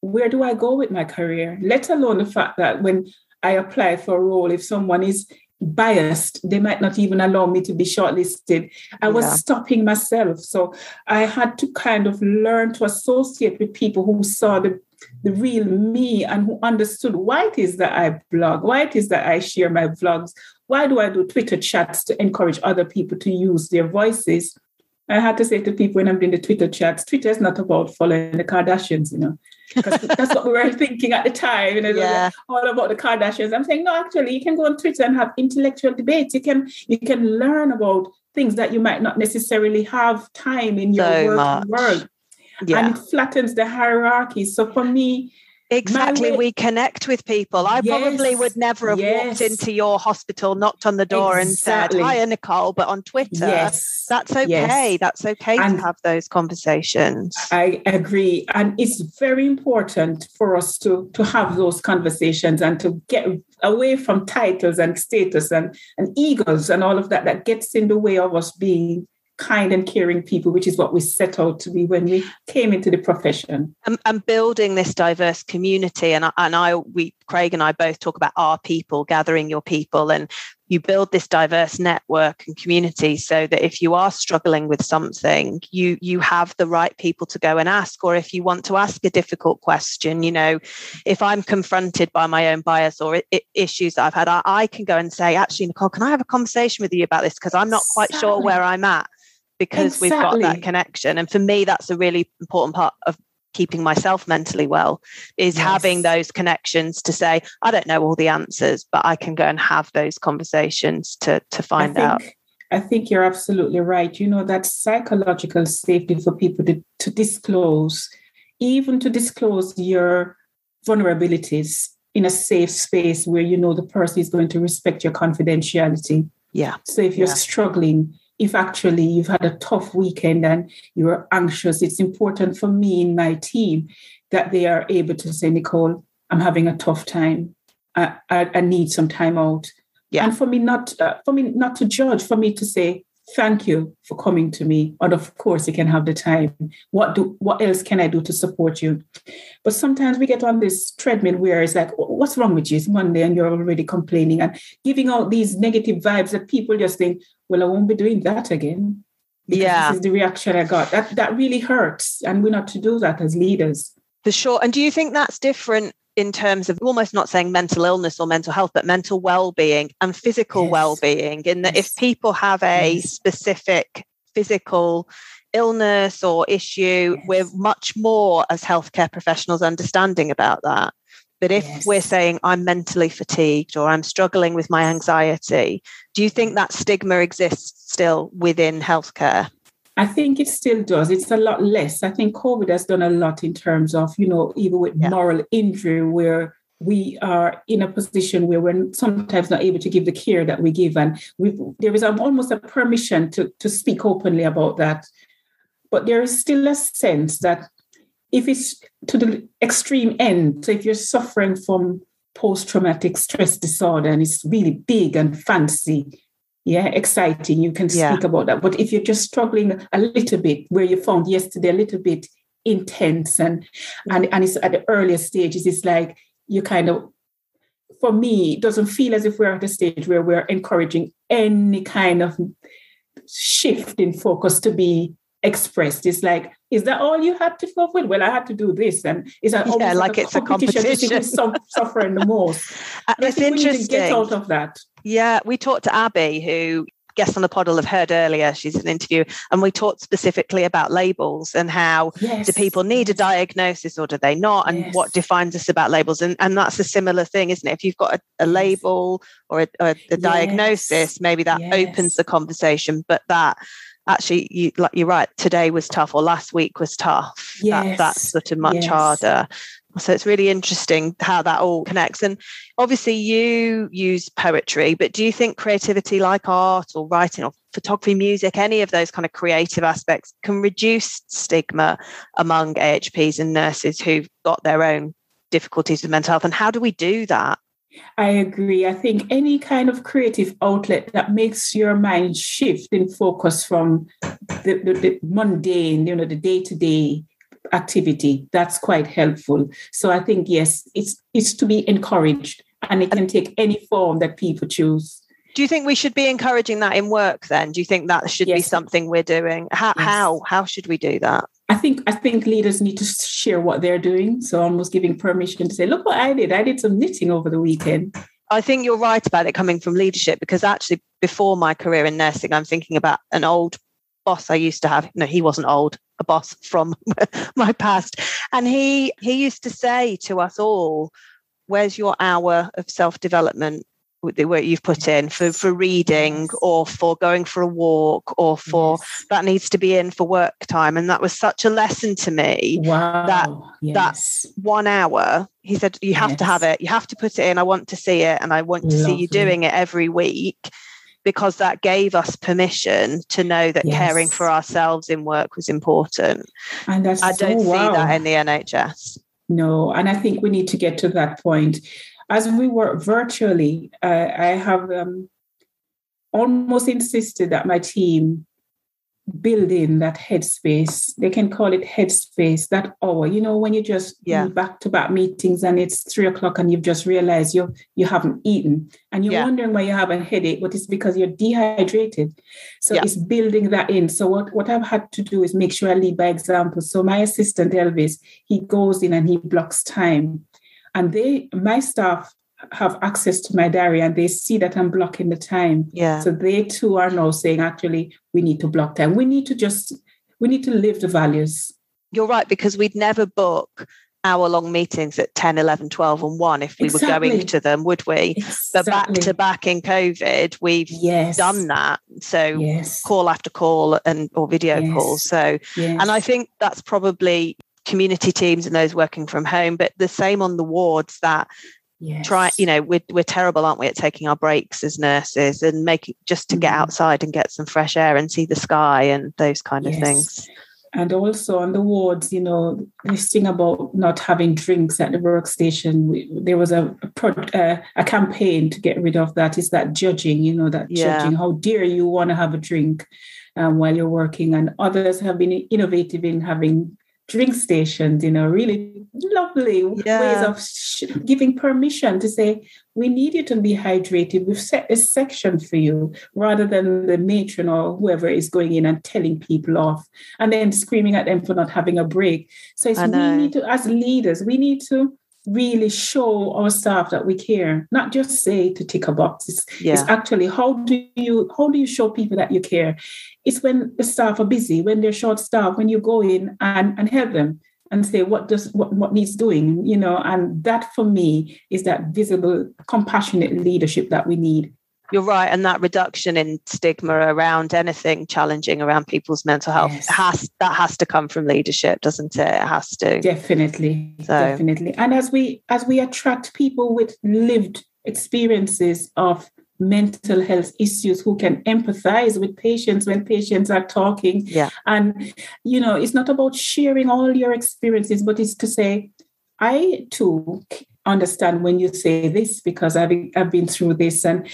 where do I go with my career, let alone the fact that when I apply for a role, if someone is biased they might not even allow me to be shortlisted. I was yeah. stopping myself. So i had to kind of learn to associate with people who saw the the real me and who understood why it is that i blog? Why it is that i share my vlogs? Why do i do twitter chats to encourage other people to use their voices? I had to say to people when I'm doing the Twitter chats, Twitter is not about following the Kardashians, you know. Because that's what we were thinking at the time, you know, yeah. all about the Kardashians. I'm saying, no, actually, you can go on Twitter and have intellectual debates. You can you can learn about things that you might not necessarily have time in your so work. Yeah. And it flattens the hierarchy. So for me, Exactly. We connect with people. I yes, probably would never have yes. walked into your hospital, knocked on the door exactly. and said, Hiya, Nichole, but on Twitter. Yes. That's okay. That's okay and to have those conversations. I agree. And it's very important for us to, to have those conversations and to get away from titles and status and, and egos and all of that that gets in the way of us being kind and caring people, which is what we set out to be when we came into the profession. And, and building this diverse community, and I, and I, we, Craig and I both talk about our people, gathering your people, and you build this diverse network and community so that if you are struggling with something you you have the right people to go and ask. Or if you want to ask a difficult question you know if i'm confronted by my own bias or I- issues that i've had I, I, can go and say actually nichole can i have a conversation with you about this? Because i'm not quite sure where i'm at because exactly. we've got that connection. And for me, that's a really important part of keeping myself mentally well is yes. having those connections to say i don't know all the answers but i can go and have those conversations to to find I think, out i think you're absolutely right you know that psychological safety for people to, to disclose even to disclose your vulnerabilities in a safe space where you know the person is going to respect your confidentiality yeah so if you're yeah. struggling if actually you've had a tough weekend and you're anxious, it's important for me and my team that they are able to say, Nichole, I'm having a tough time. I, I, I need some time out. Yeah. And for me not uh, for me not to judge, for me to say, thank you for coming to me and of course you can have the time what do what else can i do to support you but sometimes we get on this treadmill where it's like what's wrong with you it's monday and you're already complaining and giving out these negative vibes that people just think well i won't be doing that again yeah this is the reaction i got that that really hurts and we're not to do that as leaders for sure and do you think that's different in terms of almost not saying mental illness or mental health, but mental well-being and physical yes. well-being. In that, yes. if people have a yes. specific physical illness or issue, we're much more as healthcare professionals understanding about that. But if yes. we're saying I'm mentally fatigued or I'm struggling with my anxiety, do you think that stigma exists still within healthcare? I think it still does. It's a lot less. I think COVID has done a lot in terms of, you know, even with yeah. moral injury, where we are in a position where we're sometimes not able to give the care that we give. And there is almost a permission to, to speak openly about that. But there is still a sense that if it's to the extreme end, so if you're suffering from post traumatic stress disorder and it's really big and fancy, yeah, exciting, you can yeah. speak about that. But if you're just struggling a little bit, where you found yesterday a little bit intense and and and it's at the earlier stages, it's like you kind of for me, it doesn't feel as if we're at a stage where we're encouraging any kind of shift in focus to be expressed. It's like, is that all you had to fulfill? Well, I had to do this, and is that yeah, like, like a it's competition a competition? Suffering the most? Uh, it's interesting. get out of that. Yeah, we talked to Abby, who guest on the pod will have heard earlier. She's an interview, and we talked specifically about labels and how yes. do people need a diagnosis or do they not, and yes. what defines us about labels. And and that's a similar thing, isn't it? If you've got a, a label or a, a, a diagnosis, maybe that opens the conversation, but that actually you like you're right today was tough or last week was tough. Yes. that, that's sort of much yes. harder. So it's really interesting how that all connects. And obviously you use poetry but do you think creativity like art or writing or photography music any of those kind of creative aspects can reduce stigma among ahps and nurses who've got their own difficulties with mental health? And how do we do that I agree. I think any kind of creative outlet that makes your mind shift in focus from the, the, the mundane, you know, the day to day activity, that's quite helpful. So I think yes, it's it's to be encouraged, and it can take any form that people choose. Do you think we should be encouraging that in work? Then, do you think that should yes. be something we're doing? How yes. how how should we do that? I think I think leaders need to share what they're doing. So almost giving permission to say, look what I did. I did some knitting over the weekend. I think you're right about it coming from leadership because actually before my career in nursing, I'm thinking about an old boss I used to have. No, he wasn't old, a boss from my past. And he he used to say to us all, Where's your hour of self-development? Where you've put in for for reading or for going for a walk or for yes. that needs to be in for work time. And that was such a lesson to me wow. that yes. that one hour he said you have to have it. You have to put it in. I want to see it and i want to see you doing it every week because that gave us permission to know that caring for ourselves in work was important. And i don't so, see wow. that in the nhs no and i think we need to get to that point as we work virtually, uh, I have um, almost insisted that my team build in that headspace. They can call it headspace, that hour. You know, when you just yeah. back to back meetings and it's three o'clock and you've just realized you you haven't eaten and you're yeah. wondering why you have a headache, but it's because you're dehydrated. So yeah. it's building that in. So what, what I've had to do is make sure I lead by example. So my assistant Elvis, he goes in and he blocks time and they my staff have access to my diary and they see that I'm blocking the time. Yeah. So they too are now saying, actually, we need to block time. We need to just, we need to live the values. You're right, because we'd never book hour long meetings at 10, 11, 12, and 1 if we exactly. were going to them, would we? Exactly. But back to back in COVID, we've yes. done that. So yes. call after call and or video yes. calls. So and I think that's probably community teams and those working from home, but the same on the wards that yes. try, you know, we're, we're terrible, aren't we, at taking our breaks as nurses and making just to get mm-hmm. outside and get some fresh air and see the sky and those kind yes. of things. And also on the wards, you know, this thing about not having drinks at the workstation. We, there was a a, a campaign to get rid of that. Is that judging? You know, that yeah. judging. How dare you want to have a drink um, while you're working? And others have been innovative in having drink stations, you know, really lovely yeah. ways of sh- giving permission to say, we need you to be hydrated. We've set a section for you rather than the matron or whoever is going in and telling people off and then screaming at them for not having a break. So it's we need to, as leaders, we need to really show our staff that we care not just say to tick a box. It's, yeah. it's, actually how do you how do you show people that you care? It's when the staff are busy when they're short staff when you go in and and help them and say what does what, what needs doing? You know and that for me is that visible compassionate leadership that we need you're right and that reduction in stigma around anything challenging around people's mental health yes. has that has to come from leadership doesn't it it has to definitely so. definitely and as we as we attract people with lived experiences of mental health issues who can empathize with patients when patients are talking yeah and you know it's not about sharing all your experiences but it's to say i too understand when you say this because i've, I've been through this and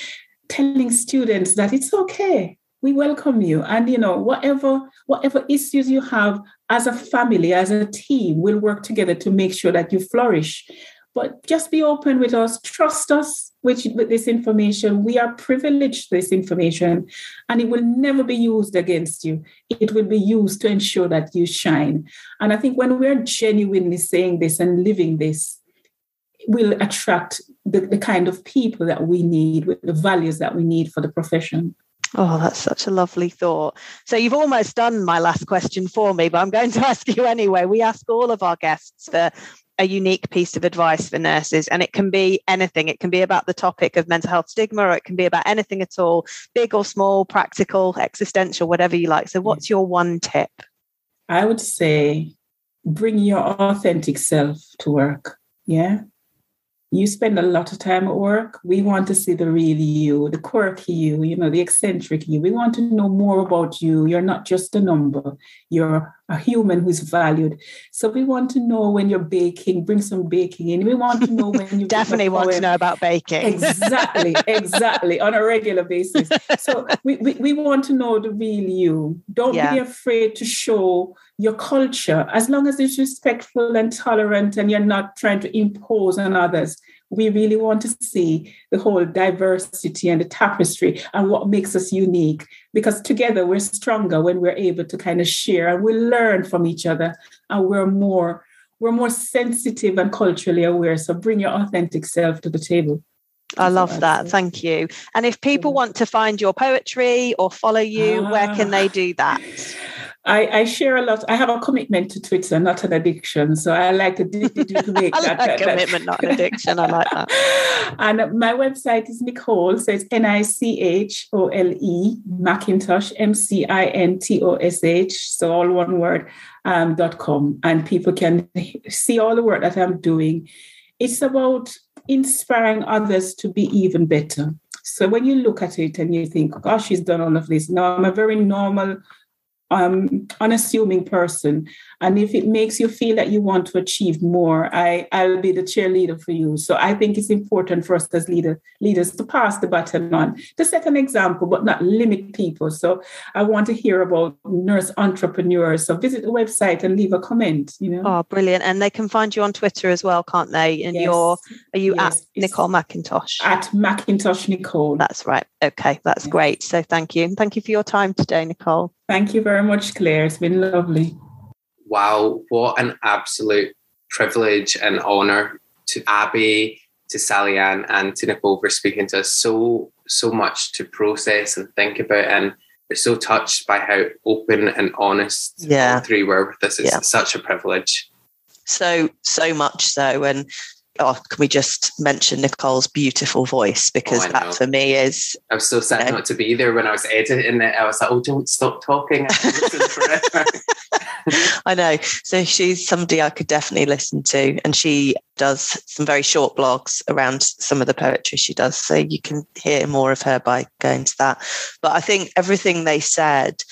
telling students that it's okay we welcome you. And you know whatever whatever issues you have as a family as a team we'll work together to make sure that you flourish. But just be open with us. Trust us with, with this information. We are privileged this information and it will never be used against you. It will be used to ensure that you shine. And i think when we're genuinely saying this and living this will attract the, the kind of people that we need with the values that we need for the profession. Oh, that's such a lovely thought. So you've almost done my last question for me, but I'm going to ask you anyway. We ask all of our guests for a unique piece of advice for nurses, and it can be anything. It can be about the topic of mental health stigma, or it can be about anything at all, big or small, practical, existential, whatever you like. So, what's your one tip? I would say bring your authentic self to work. Yeah you spend a lot of time at work. We want to see the real you, the quirky you, you know, the eccentric you. We want to know more about you. You're not just a number, you're a human who's valued. So we want to know when you're baking, bring some baking in. We want to know when you definitely want to know about baking. exactly, exactly, on a regular basis. So we, we, we want to know the real you. Don't yeah. be afraid to show your culture as long as it's respectful and tolerant and you're not trying to impose on others we really want to see the whole diversity and the tapestry and what makes us unique because together we're stronger when we're able to kind of share and we learn from each other and we're more we're more sensitive and culturally aware so bring your authentic self to the table I love that. Thank you. And if people want to find your poetry or follow you, where can they do that? I, I, share a lot. I have a commitment to Twitter, not an addiction. So I like to, do, to make that, that, commitment, not an addiction. I like that. and my website is Nichole. So it's N I C H O L E McIntosh M C I N T O S H. So all one word. Um, dot com, and people can see all the work that I'm doing. It's about inspiring others to be even better. So when you look at it and you think, gosh, she's done all of this. Now I'm a very normal um, unassuming person. And if it makes you feel that you want to achieve more, I, I'll be the cheerleader for you. So I think it's important for us as leader, leaders to pass the baton on, to set an example, but not limit people. So I want to hear about nurse entrepreneurs. So visit the website and leave a comment, you know. Oh, brilliant. And they can find you on Twitter as well, can't they? And yes. you're, are you yes. at Nichole McIntosh? At McIntosh Nichole. That's right. Okay, that's yes. great. So thank you. And thank you for your time today, Nichole. Thank you very much, Claire. It's been lovely. Wow, what an absolute privilege and honour to Abby, to Sally Ann, and to Nichole for speaking to us. So, so much to process and think about. And we're so touched by how open and honest yeah. three were with us. It's yeah. such a privilege. So, so much so. And oh, can we just mention Nichole's beautiful voice? Because oh, that for me is. I was so sad you know, not to be there when I was editing it. I was like, oh, don't stop talking. I know. So she's somebody I could definitely listen to. And she does some very short blogs around some of the poetry she does. So you can hear more of her by going to that. But I think everything they said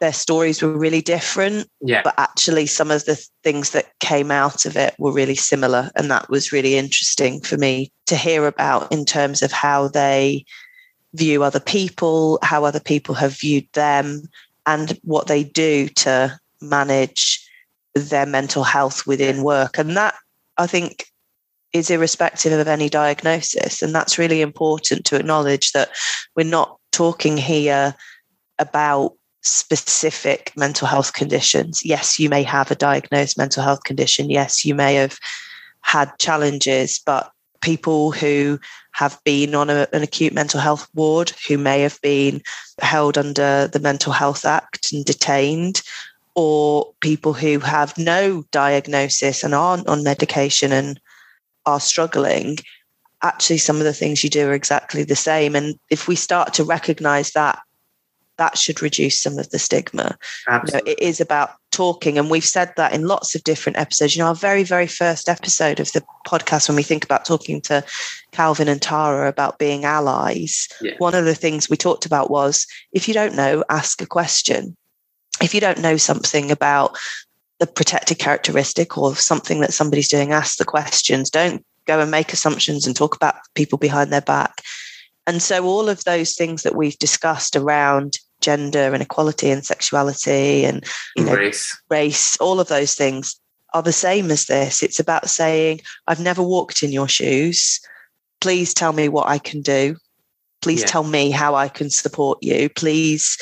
their stories were really different. Yeah. But actually, some of the things that came out of it were really similar. And that was really interesting for me to hear about in terms of how they view other people, how other people have viewed them, and what they do to manage their mental health within work. And that, I think, is irrespective of any diagnosis. And that's really important to acknowledge that we're not talking here about specific mental health conditions. Yes, you may have a diagnosed mental health condition. Yes, you may have had challenges, but people who have been on a, an acute mental health ward, who may have been held under the Mental Health Act and detained, or people who have no diagnosis and aren't on medication and are struggling, actually some of the things you do are exactly the same. And if we start to recognize that, that should reduce some of the stigma. You know, it is about talking, and we've said that in lots of different episodes. You know, our very, very first episode of the podcast, when we think about talking to Calvin and Tara about being allies, yeah. one of the things we talked about was if you don't know, ask a question. If you don't know something about the protected characteristic or something that somebody's doing, ask the questions. Don't go and make assumptions and talk about people behind their back. And so, all of those things that we've discussed around gender and equality and sexuality and you know race. race, all of those things are the same as this. It's about saying, I've never walked in your shoes. Please tell me what I can do. Please yeah. tell me how I can support you. Please,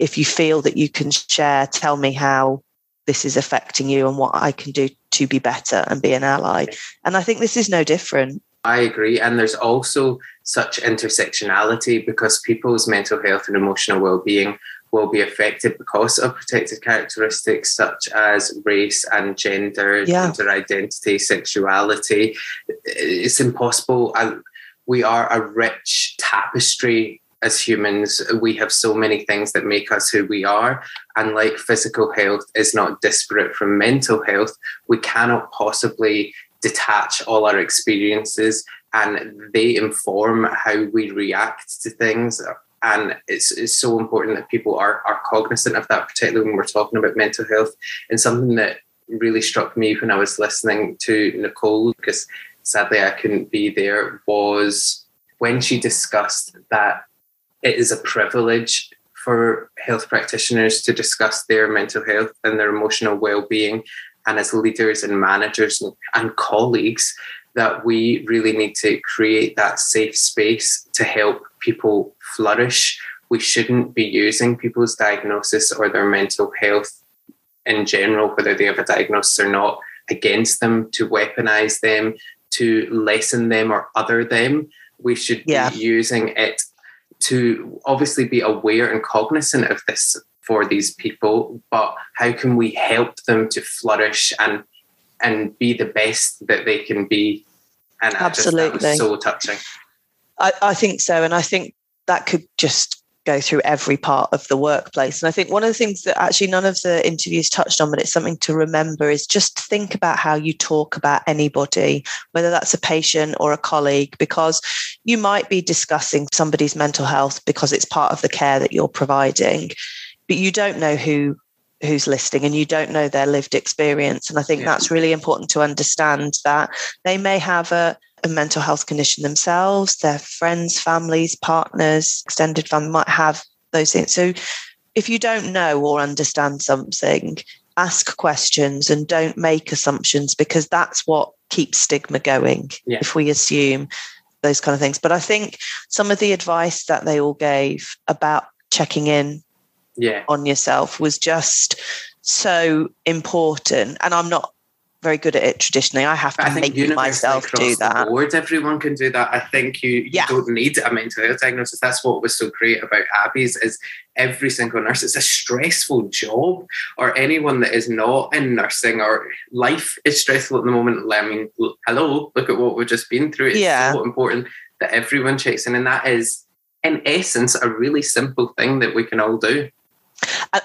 if you feel that you can share, tell me how this is affecting you and what I can do to be better and be an ally. And I think this is no different. I agree. And there's also such intersectionality because people's mental health and emotional well-being will be affected because of protected characteristics such as race and gender, yeah. gender identity, sexuality. It's impossible. We are a rich tapestry as humans, we have so many things that make us who we are. And like physical health is not disparate from mental health, we cannot possibly detach all our experiences and they inform how we react to things. And it's, it's so important that people are, are cognizant of that, particularly when we're talking about mental health. And something that really struck me when I was listening to Nichole, because sadly I couldn't be there, was when she discussed that it is a privilege for health practitioners to discuss their mental health and their emotional well-being and as leaders and managers and colleagues that we really need to create that safe space to help people flourish we shouldn't be using people's diagnosis or their mental health in general whether they have a diagnosis or not against them to weaponize them to lessen them or other them we should yeah. be using it to obviously be aware and cognizant of this for these people, but how can we help them to flourish and and be the best that they can be? And absolutely, so touching. I, I think so, and I think that could just go through every part of the workplace. And I think one of the things that actually none of the interviews touched on, but it's something to remember, is just think about how you talk about anybody, whether that's a patient or a colleague, because you might be discussing somebody's mental health because it's part of the care that you're providing, but you don't know who who's listening and you don't know their lived experience and i think yeah. that's really important to understand that they may have a a mental health condition themselves, their friends, families, partners, extended family might have those things. So if you don't know or understand something, ask questions and don't make assumptions because that's what keeps stigma going yeah. if we assume those kind of things. But I think some of the advice that they all gave about checking in yeah. on yourself was just so important. And I'm not very good at it traditionally. I have to I make myself do that. Board, everyone can do that. I think you, you yeah. don't need a mental health diagnosis. That's what was so great about Abby's is every single nurse. It's a stressful job, or anyone that is not in nursing or life is stressful at the moment. I mean, hello, look at what we've just been through. It's yeah. so important that everyone checks in, and that is, in essence, a really simple thing that we can all do.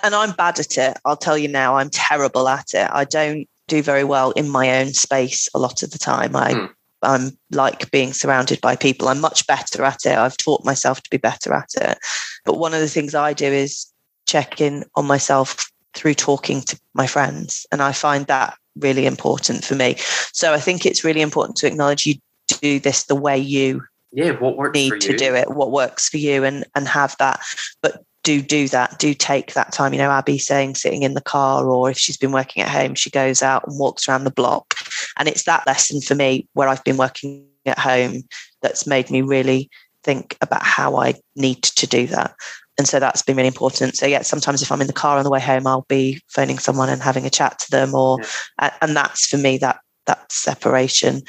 And I'm bad at it. I'll tell you now, I'm terrible at it. I don't do very well in my own space a lot of the time. I mm. I'm like being surrounded by people. I'm much better at it. I've taught myself to be better at it. But one of the things I do is check in on myself through talking to my friends. And I find that really important for me. So I think it's really important to acknowledge you do this the way you yeah, what works need to do it, what works for you and and have that. But do do that, do take that time. You know, Abby saying sitting in the car, or if she's been working at home, she goes out and walks around the block. And it's that lesson for me where I've been working at home that's made me really think about how I need to do that. And so that's been really important. So yeah, sometimes if I'm in the car on the way home, I'll be phoning someone and having a chat to them, or yeah. and that's for me that that separation.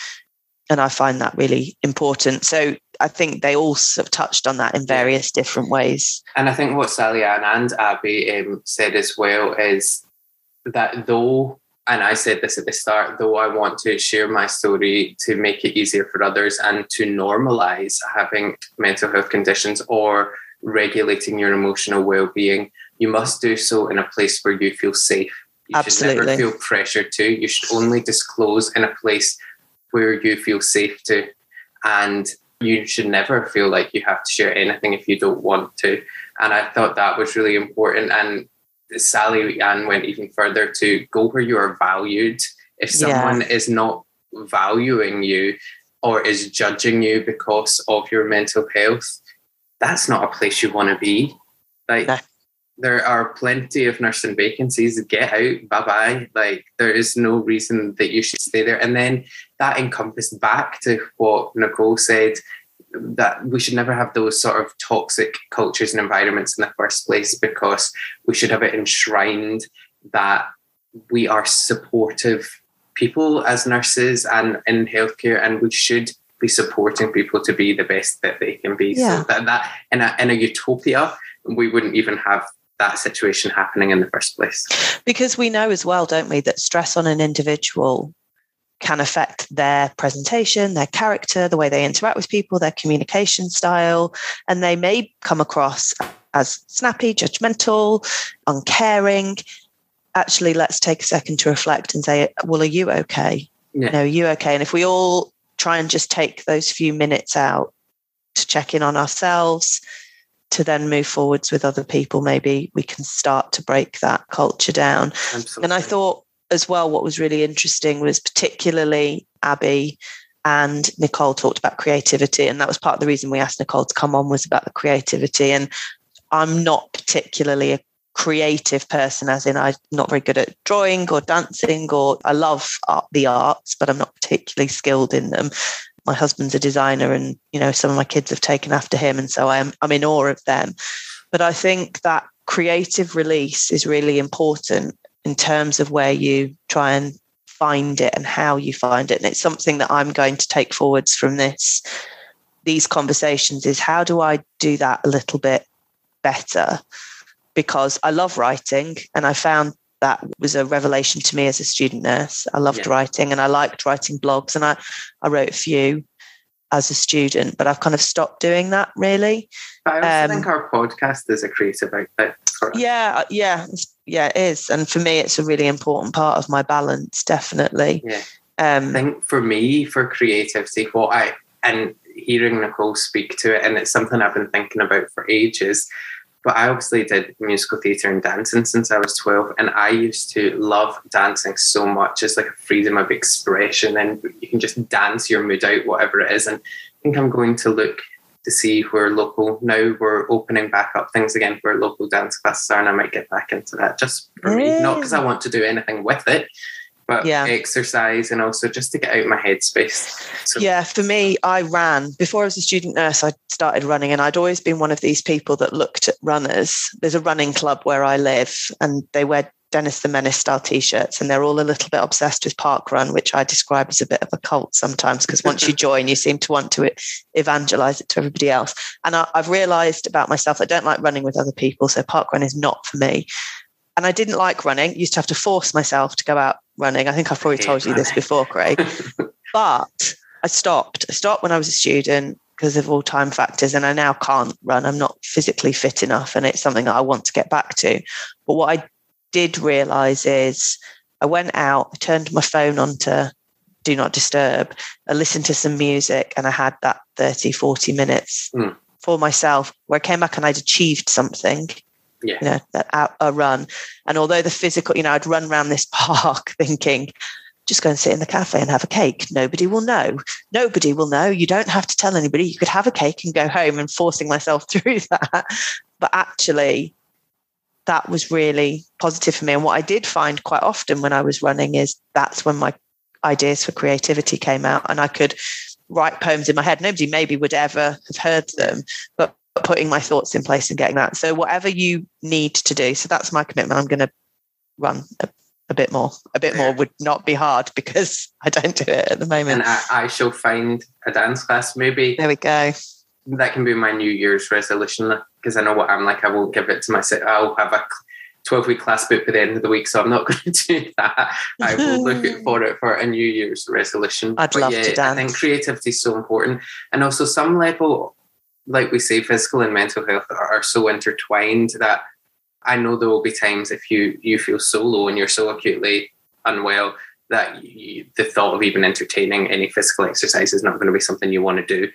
And I find that really important. So I think they all sort of touched on that in various different ways. And I think what Sally Ann and Abby um, said as well is that though and I said this at the start, though I want to share my story to make it easier for others and to normalize having mental health conditions or regulating your emotional well-being, you must do so in a place where you feel safe. You Absolutely. should never feel pressure to. You should only disclose in a place where you feel safe to. And you should never feel like you have to share anything if you don't want to. And I thought that was really important. And Sally Ann went even further to go where you are valued. If someone yeah. is not valuing you or is judging you because of your mental health, that's not a place you want to be. Like. There are plenty of nursing vacancies. Get out, bye bye. Like there is no reason that you should stay there. And then that encompassed back to what Nichole said that we should never have those sort of toxic cultures and environments in the first place because we should have it enshrined that we are supportive people as nurses and in healthcare and we should be supporting people to be the best that they can be yeah. so that, that in a, in a utopia we wouldn't even have that situation happening in the first place because we know as well don't we that stress on an individual can affect their presentation, their character, the way they interact with people, their communication style, and they may come across as snappy, judgmental, uncaring. Actually, let's take a second to reflect and say, well, are you okay? Yeah. You know, are you okay? And if we all try and just take those few minutes out to check in on ourselves, to then move forwards with other people, maybe we can start to break that culture down. Absolutely. And I thought as well, what was really interesting was particularly Abby and Nichole talked about creativity. And that was part of the reason we asked Nichole to come on was about the creativity. And I'm not particularly a creative person, as in I'm not very good at drawing or dancing, or I love art, the arts, but I'm not particularly skilled in them. My husband's a designer, and you know some of my kids have taken after him, and so I'm I'm in awe of them. But I think that creative release is really important in terms of where you try and find it and how you find it. And it's something that I'm going to take forwards from this these conversations is how do I do that a little bit better? Because I love writing and I found that was a revelation to me as a student nurse. I loved yeah. writing and I liked writing blogs and I, I wrote a few as a student, but I've kind of stopped doing that really. But I also um, think our podcast is a creative outlet. Yeah, yeah, yeah, it is. And for me, it's a really important part of my balance, definitely. Yeah. Um, I think for me, for creativity, what I, and hearing Nichole speak to it, and it's something I've been thinking about for ages. But I obviously did musical theatre and dancing since I was 12, and I used to love dancing so much. It's like a freedom of expression, and you can just dance your mood out, whatever it is. And I think I'm going to look to see where local now we're opening back up things again where local dance classes are and I might get back into that just for me not because I want to do anything with it but yeah. exercise and also just to get out my headspace. So. Yeah, for me, I ran before I was a student nurse. I started running, and I'd always been one of these people that looked at runners. There's a running club where I live, and they wear Dennis the Menace style t-shirts and they're all a little bit obsessed with park run which I describe as a bit of a cult sometimes because once you join you seem to want to evangelize it to everybody else and I, I've realized about myself I don't like running with other people so park run is not for me and I didn't like running. Used to have to force myself to go out running. I think I've probably told you this before Craig. But I stopped. I stopped when I was a student because of all time factors. And I now can't run. I'm not physically fit enough. And it's something that I want to get back to. But what I did realize is I went out, I turned my phone on to do not disturb, I listened to some music, and I had that 30, 40 minutes mm. for myself where I came back and I'd achieved something. Yeah. You know, a run. And although the physical, you know, I'd run around this park thinking, just go and sit in the cafe and have a cake. Nobody will know. Nobody will know. You don't have to tell anybody. You could have a cake and go home and forcing myself through that. But actually, that was really positive for me. And what I did find quite often when I was running is that's when my ideas for creativity came out and I could write poems in my head. Nobody maybe would ever have heard them, but putting my thoughts in place and getting that. So whatever you need to do. So that's my commitment. I'm going to run a bit more. A bit more would not be hard because I don't do it at the moment. And I, I shall find a dance class. Maybe there we go. That can be my New Year's resolution because I know what I'm like. I won't give it to myself. I'll have a 12 week class book by the end of the week, so I'm not going to do that. I will look for it for a New Year's resolution. I'd but love yeah, to dance. I think creativity is so important. And also, some level, like we say, physical and mental health are, are so intertwined that I know there will be times if you you feel so low and you're so acutely unwell that you, the thought of even entertaining any physical exercise is not going to be something you want to do.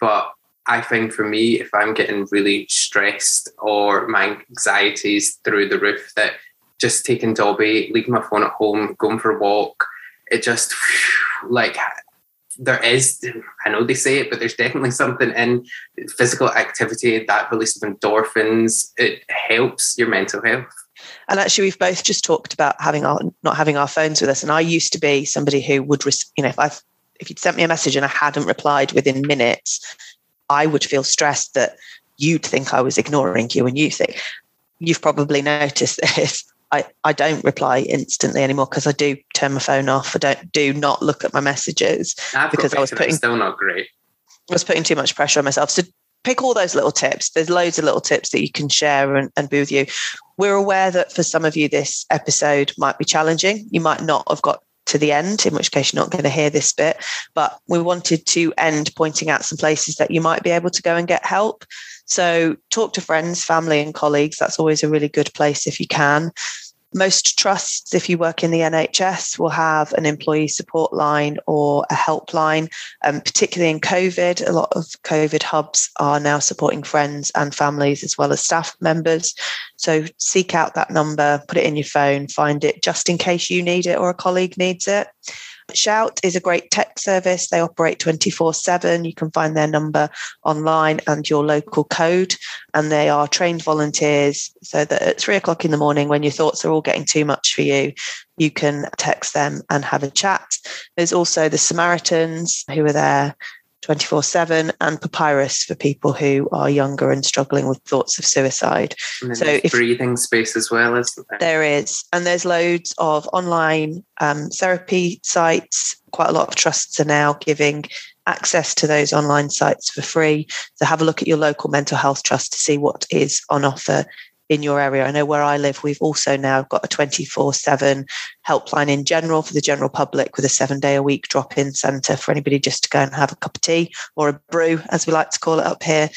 But I find for me, if I'm getting really stressed or my anxieties through the roof, that just taking Dobby, leaving my phone at home, going for a walk, it just like there is, I know they say it, but there's definitely something in physical activity, that release of endorphins, it helps your mental health. And actually, we've both just talked about having our not having our phones with us. And I used to be somebody who would, you know, if I if you'd sent me a message and I hadn't replied within minutes, I would feel stressed that you'd think I was ignoring you, and you think you've probably noticed this. I, I don't reply instantly anymore because I do turn my phone off. I don't do not look at my messages I've because I was putting still not great. I was putting too much pressure on myself. So pick all those little tips. There's loads of little tips that you can share and, and be with you. We're aware that for some of you this episode might be challenging. You might not have got to the end, in which case you're not going to hear this bit. But we wanted to end pointing out some places that you might be able to go and get help. So talk to friends, family, and colleagues. That's always a really good place if you can. Most trusts, if you work in the NHS, will have an employee support line or a helpline. Um, particularly in COVID, a lot of COVID hubs are now supporting friends and families as well as staff members. So seek out that number, put it in your phone, find it just in case you need it or a colleague needs it. Shout is a great tech service. They operate 24 7. You can find their number online and your local code. And they are trained volunteers so that at three o'clock in the morning, when your thoughts are all getting too much for you, you can text them and have a chat. There's also the Samaritans who are there 24 7 and papyrus for people who are younger and struggling with thoughts of suicide. So if, breathing space as well isn't there? There is. And there's loads of online um, therapy sites. Quite a lot of trusts are now giving access to those online sites for free. So have a look at your local mental health trust to see what is on offer in your area. I know where I live, we've also now got a 24 7 helpline in general for the general public with a seven day a week drop in centre for anybody just to go and have a cup of tea or a brew, as we like to call it up here.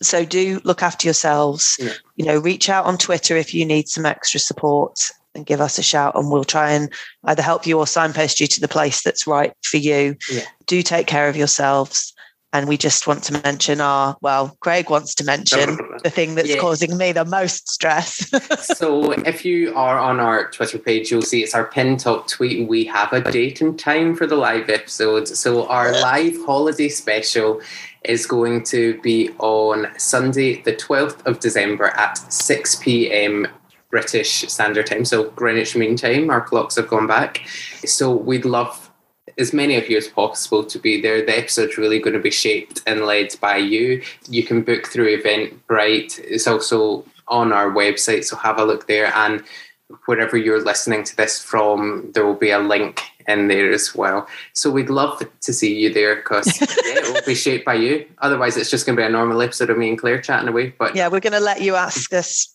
So do look after yourselves. Yeah. You know, reach out on Twitter if you need some extra support and give us a shout and we'll try and either help you or signpost you to the place that's right for you. Yeah. Do take care of yourselves and we just want to mention our well greg wants to mention the thing that's yeah. causing me the most stress. So if you are on our twitter page you'll see it's our pin top tweet. We have a date and time for the live episode. So our live holiday special is going to be on sunday the 12th of december at 6 p.m british standard time. So greenwich mean time our clocks have gone back. So we'd love as many of you as possible to be there. The episode's really going to be shaped and led by you. You can book through Eventbrite. It's also on our website, so have a look there. And wherever you're listening to this from, there will be a link in there as well. So we'd love to see you there because yeah, it will be shaped by you. Otherwise, it's just going to be a normal episode of me and Claire chatting away. But yeah, we're going to let you ask us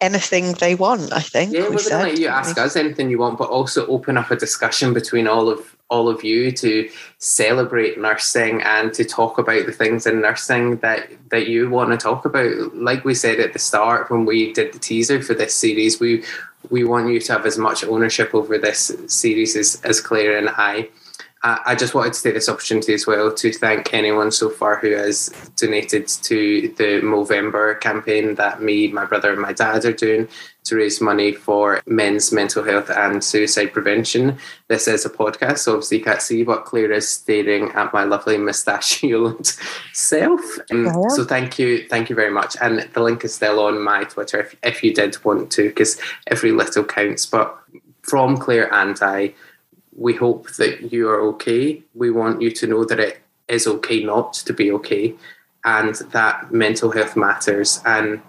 anything they want. I think. Yeah, we are going to let you ask us anything you want, but also open up a discussion between all of all of you to celebrate nursing and to talk about the things in nursing that that you want to talk about. Like we said at the start when we did the teaser for this series we we want you to have as much ownership over this series as, as claire and i I just wanted to take this opportunity as well to thank anyone so far who has donated to the Movember campaign that me, my brother, and my dad are doing to raise money for men's mental health and suicide prevention. This is a podcast, so obviously you can't see, what Claire is staring at my lovely mustachioed self. Um, so thank you, thank you very much. And the link is still on my Twitter if, if you did want to, because every little counts. But from Claire and I, we hope that you are okay. We want you to know that it is okay not to be okay and that mental health matters. And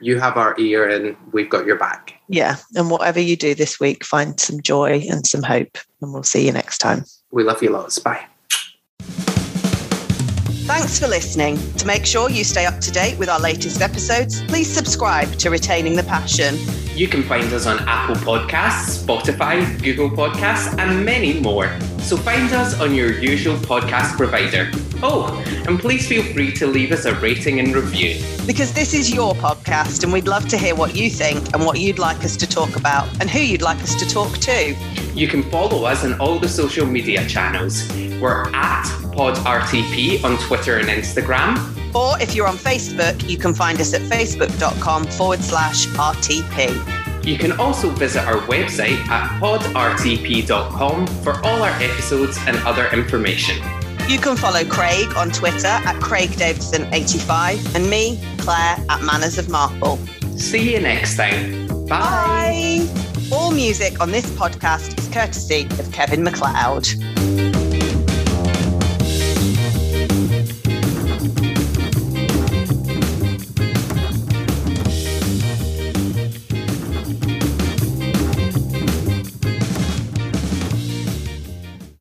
you have our ear and we've got your back. Yeah. And whatever you do this week, find some joy and some hope. And we'll see you next time. We love you lots. Bye. Thanks for listening. To make sure you stay up to date with our latest episodes, please subscribe to Retaining the Passion. You can find us on Apple Podcasts, Spotify, Google Podcasts, and many more. So find us on your usual podcast provider. Oh, and please feel free to leave us a rating and review. Because this is your podcast, and we'd love to hear what you think and what you'd like us to talk about and who you'd like us to talk to. You can follow us on all the social media channels. We're at PodRTP on Twitter and Instagram. Or if you're on Facebook, you can find us at facebook.com forward slash RTP. You can also visit our website at podrtp.com for all our episodes and other information. You can follow Craig on Twitter at CraigDavison85 and me, Claire, at Manners of Marple. See you next time. Bye. Bye. All music on this podcast is courtesy of Kevin MacLeod.